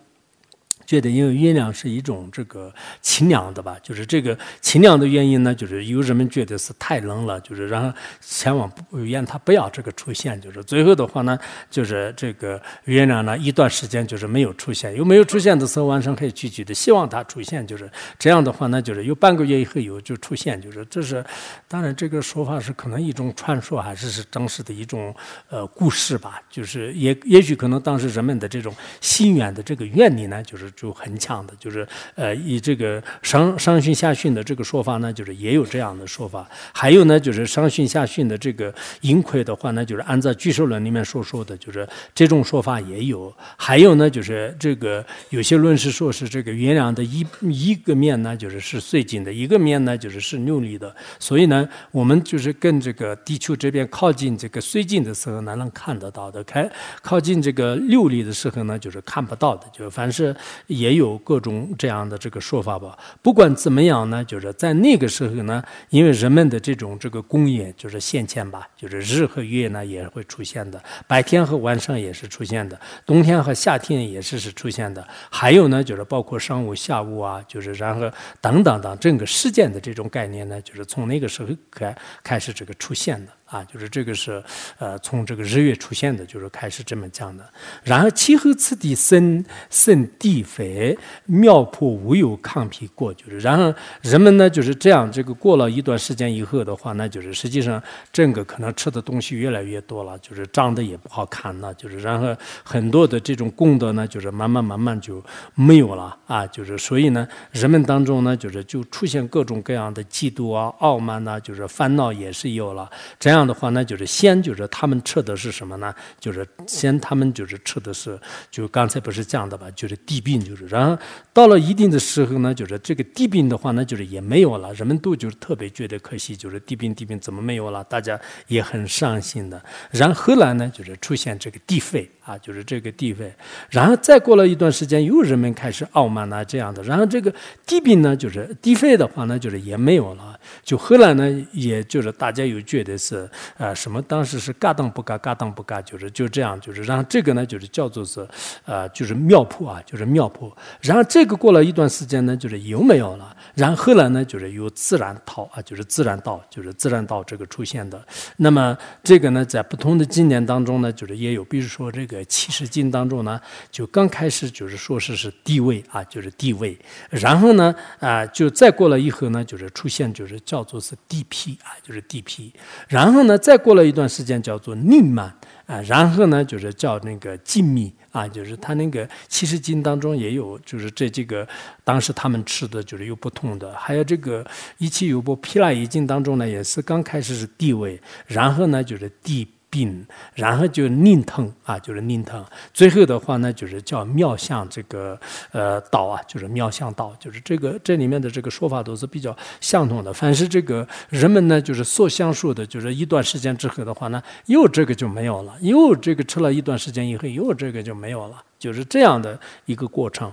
觉得因为月亮是一种这个清凉的吧，就是这个清凉的原因呢，就是有人们觉得是太冷了，就是让前往愿他不要这个出现，就是最后的话呢，就是这个月亮呢一段时间就是没有出现，有没有出现的时候，晚上可以聚集的，希望它出现，就是这样的话呢，就是有半个月以后有就出现，就是这是当然这个说法是可能一种传说，还是是真实的一种呃故事吧，就是也也许可能当时人们的这种心愿的这个愿力呢，就是。就很强的，就是呃，以这个上上训下训的这个说法呢，就是也有这样的说法。还有呢，就是上训下训的这个盈亏的话呢，就是按照巨兽论里面所说的，就是这种说法也有。还有呢，就是这个有些论是说是这个月亮的一一个面呢，就是是碎金的，一个面呢就是是六里的。所以呢，我们就是跟这个地球这边靠近这个碎金的时候呢，能看得到的；开靠近这个六里的时候呢，就是看不到的。就是凡是。也有各种这样的这个说法吧。不管怎么样呢，就是在那个时候呢，因为人们的这种这个工业就是先前吧，就是日和月呢也会出现的，白天和晚上也是出现的，冬天和夏天也是是出现的。还有呢，就是包括上午、下午啊，就是然后等等等整个时间的这种概念呢，就是从那个时候开开始这个出现的。啊，就是这个是，呃，从这个日月出现的，就是开始这么讲的。然后气候次第生生地肥，庙破无有抗皮过，就是然后人们呢就是这样，这个过了一段时间以后的话，那就是实际上整个可能吃的东西越来越多了，就是长得也不好看了，就是然后很多的这种功德呢，就是慢慢慢慢就没有了啊，就是所以呢，人们当中呢，就是就出现各种各样的嫉妒啊、傲慢呐，就是烦恼也是有了，这样。这样的话呢，就是先就是他们吃的是什么呢？就是先他们就是吃的是，就刚才不是讲的吧？就是地病，就是然后到了一定的时候呢，就是这个地病的话呢，就是也没有了。人们都就是特别觉得可惜，就是地病地病怎么没有了？大家也很伤心的。然后后来呢，就是出现这个地废啊，就是这个地废。然后再过了一段时间，又人们开始傲慢啊这样的。然后这个地病呢，就是地废的话呢，就是也没有了。就后来呢，也就是大家又觉得是。啊，什么当时是嘎当不嘎，嘎当不嘎，就是就这样，就是让这个呢，就是叫做是，呃，就是庙铺啊，就是庙铺。然后这个过了一段时间呢，就是又没有了。然后后来，呢就是有自然道啊，就是自然道，就是自然道这个出现的。那么这个呢，在不同的经典当中呢，就是也有，比如说这个七十经当中呢，就刚开始就是说是是地位啊，就是地位。然后呢，啊，就再过了以后呢，就是出现就是叫做是地皮啊，就是地皮。然后然后呢，再过了一段时间叫做宁曼啊，然后呢就是叫那个静谧啊，就是他那个七十经当中也有，就是这几个当时他们吃的就是有不同的，还有这个一期有波毗拉一经当中呢，也是刚开始是地位，然后呢就是地。病，然后就宁腾啊，就是宁腾。最后的话呢，就是叫妙相这个呃道啊，就是妙相道，就是这个这里面的这个说法都是比较相同的。凡是这个人们呢，就是所相述的，就是一段时间之后的话呢，又这个就没有了，又这个吃了一段时间以后，又这个就没有了，就是这样的一个过程。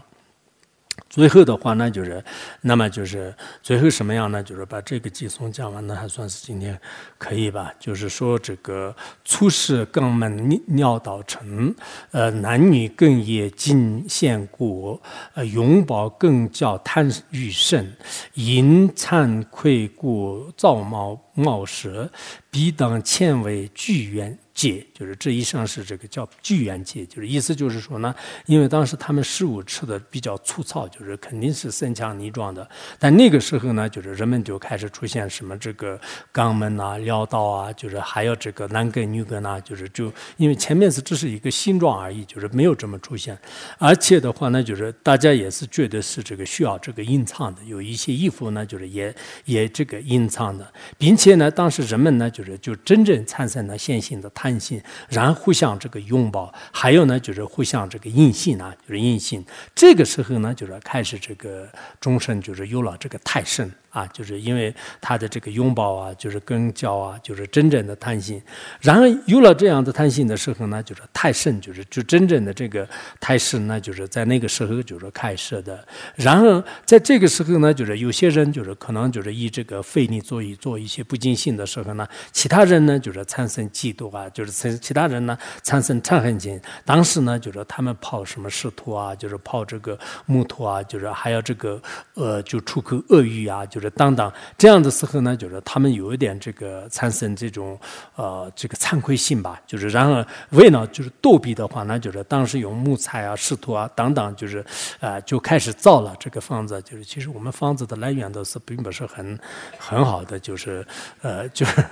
最后的话呢，就是，那么就是最后什么样呢？就是把这个寄送讲完呢，还算是今天可以吧？就是说这个出世肛门尿道成，呃，男女更也尽现故，呃，永保更教贪欲甚，淫惭愧故造貌貌舌，必当前为聚缘。戒就是这一上是这个叫巨缘戒，就是意思就是说呢，因为当时他们食物吃的比较粗糙，就是肯定是身强力壮的。但那个时候呢，就是人们就开始出现什么这个肛门呐、尿道啊，就是还有这个男根女根呐，就是就因为前面是只是一个形状而已，就是没有这么出现。而且的话呢，就是大家也是觉得是这个需要这个隐藏的，有一些衣服呢，就是也也这个隐藏的，并且呢，当时人们呢，就就是就真正产生了线性的弹性，然后互相这个拥抱，还有呢就是互相这个印性啊，就是印性。这个时候呢，就是开始这个终身就是有了这个太深。啊，就是因为他的这个拥抱啊，就是跟交啊，就是真正的贪心。然而有了这样的贪心的时候呢，就是太深，就是就真正的这个太深呢，就是在那个时候就是开始的。然而在这个时候呢，就是有些人就是可能就是以这个费力做一做一些不尽兴的时候呢，其他人呢就是产生嫉妒啊，就是其其他人呢产生嗔恨心。当时呢，就是他们泡什么石头啊，就是泡这个木头啊，就是还有这个呃，就出口恶语啊，就。当当这样的时候呢，就是他们有一点这个产生这种呃这个惭愧心吧，就是然而为了就是躲避的话呢，就是当时用木材啊、石头啊等等，就是呃就开始造了这个房子。就是其实我们房子的来源都是并不是很很好的，就是呃就是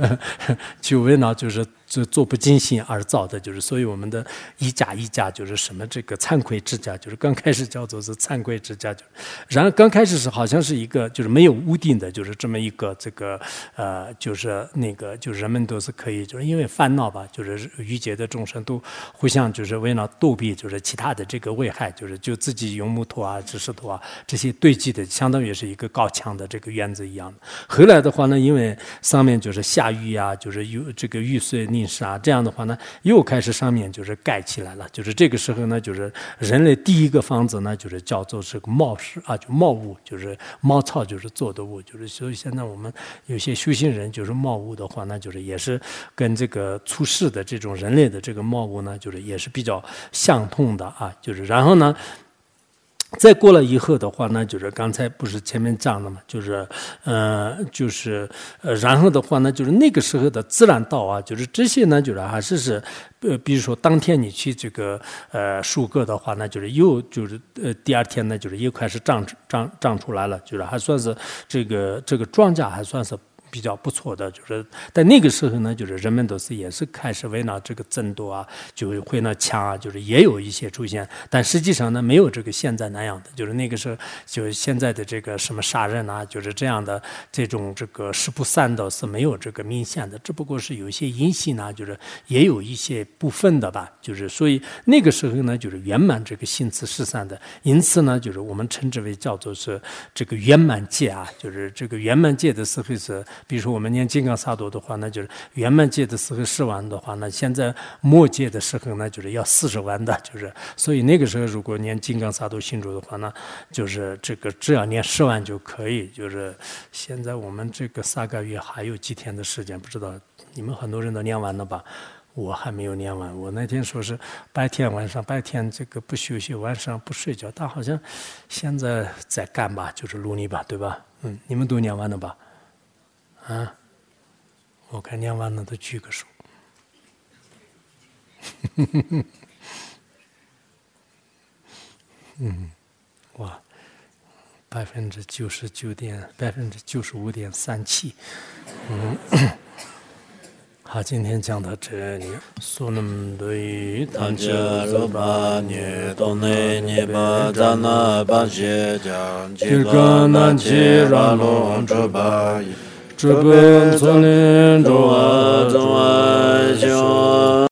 就为了就是。做做不精心而造的，就是所以我们的一家一家就是什么这个惭愧之家，就是刚开始叫做是惭愧之家，就然后刚开始是好像是一个就是没有屋顶的，就是这么一个这个呃，就是那个就是人们都是可以，就是因为烦恼吧，就是愚劫的众生都互相就是为了躲避就是其他的这个危害，就是就自己用木头啊、石头啊这些堆积的，相当于是一个高墙的这个院子一样的。后来的话呢，因为上面就是下雨呀，就是有这个雨水你。是啊，这样的话呢，又开始上面就是盖起来了。就是这个时候呢，就是人类第一个房子呢，就是叫做是个茅室啊，就茅屋，就是茅草就是做的屋，就是所以现在我们有些修行人就是茅屋的话，那就是也是跟这个出世的这种人类的这个茅屋呢，就是也是比较相通的啊。就是然后呢。再过了以后的话呢，就是刚才不是前面讲了嘛，就是，呃，就是呃，然后的话呢，就是那个时候的自然道啊，就是这些呢，就是还是是，呃，比如说当天你去这个呃收割的话，那就是又就是呃第二天呢，就是又开始长长长出来了，就是还算是这个这个庄稼还算是。比较不错的，就是在那个时候呢，就是人们都是也是开始为了这个争夺啊，就会呢抢啊，就是也有一些出现，但实际上呢，没有这个现在那样的，就是那个时候，就是现在的这个什么杀人啊，就是这样的这种这个十不散的是没有这个明显的，只不过是有一些隐性呢，就是也有一些部分的吧，就是所以那个时候呢，就是圆满这个心慈失散的，因此呢，就是我们称之为叫做是这个圆满界啊，就是这个圆满界的时候是。比如说我们念金刚萨埵的话，那就是圆满界的时候十万的话，那现在末界的时候呢，就是要四十万的，就是 所以那个时候如果念金刚萨埵心咒的话呢，就是这个只要念十万就可以。就是现在我们这个三个月还有几天的时间，不知道你们很多人都念完了吧？我还没有念完。我那天说是白天晚上白天这个不休息，晚上不睡觉，但好像现在在干吧，就是努力吧，对吧？嗯，你们都念完了吧？啊！我看念完了都举个手。嗯，哇，百分之九十九点，百分之九十五点三七。嗯，好，今天讲到这里。zhi bun zun lin zhuwa zhuwa xiong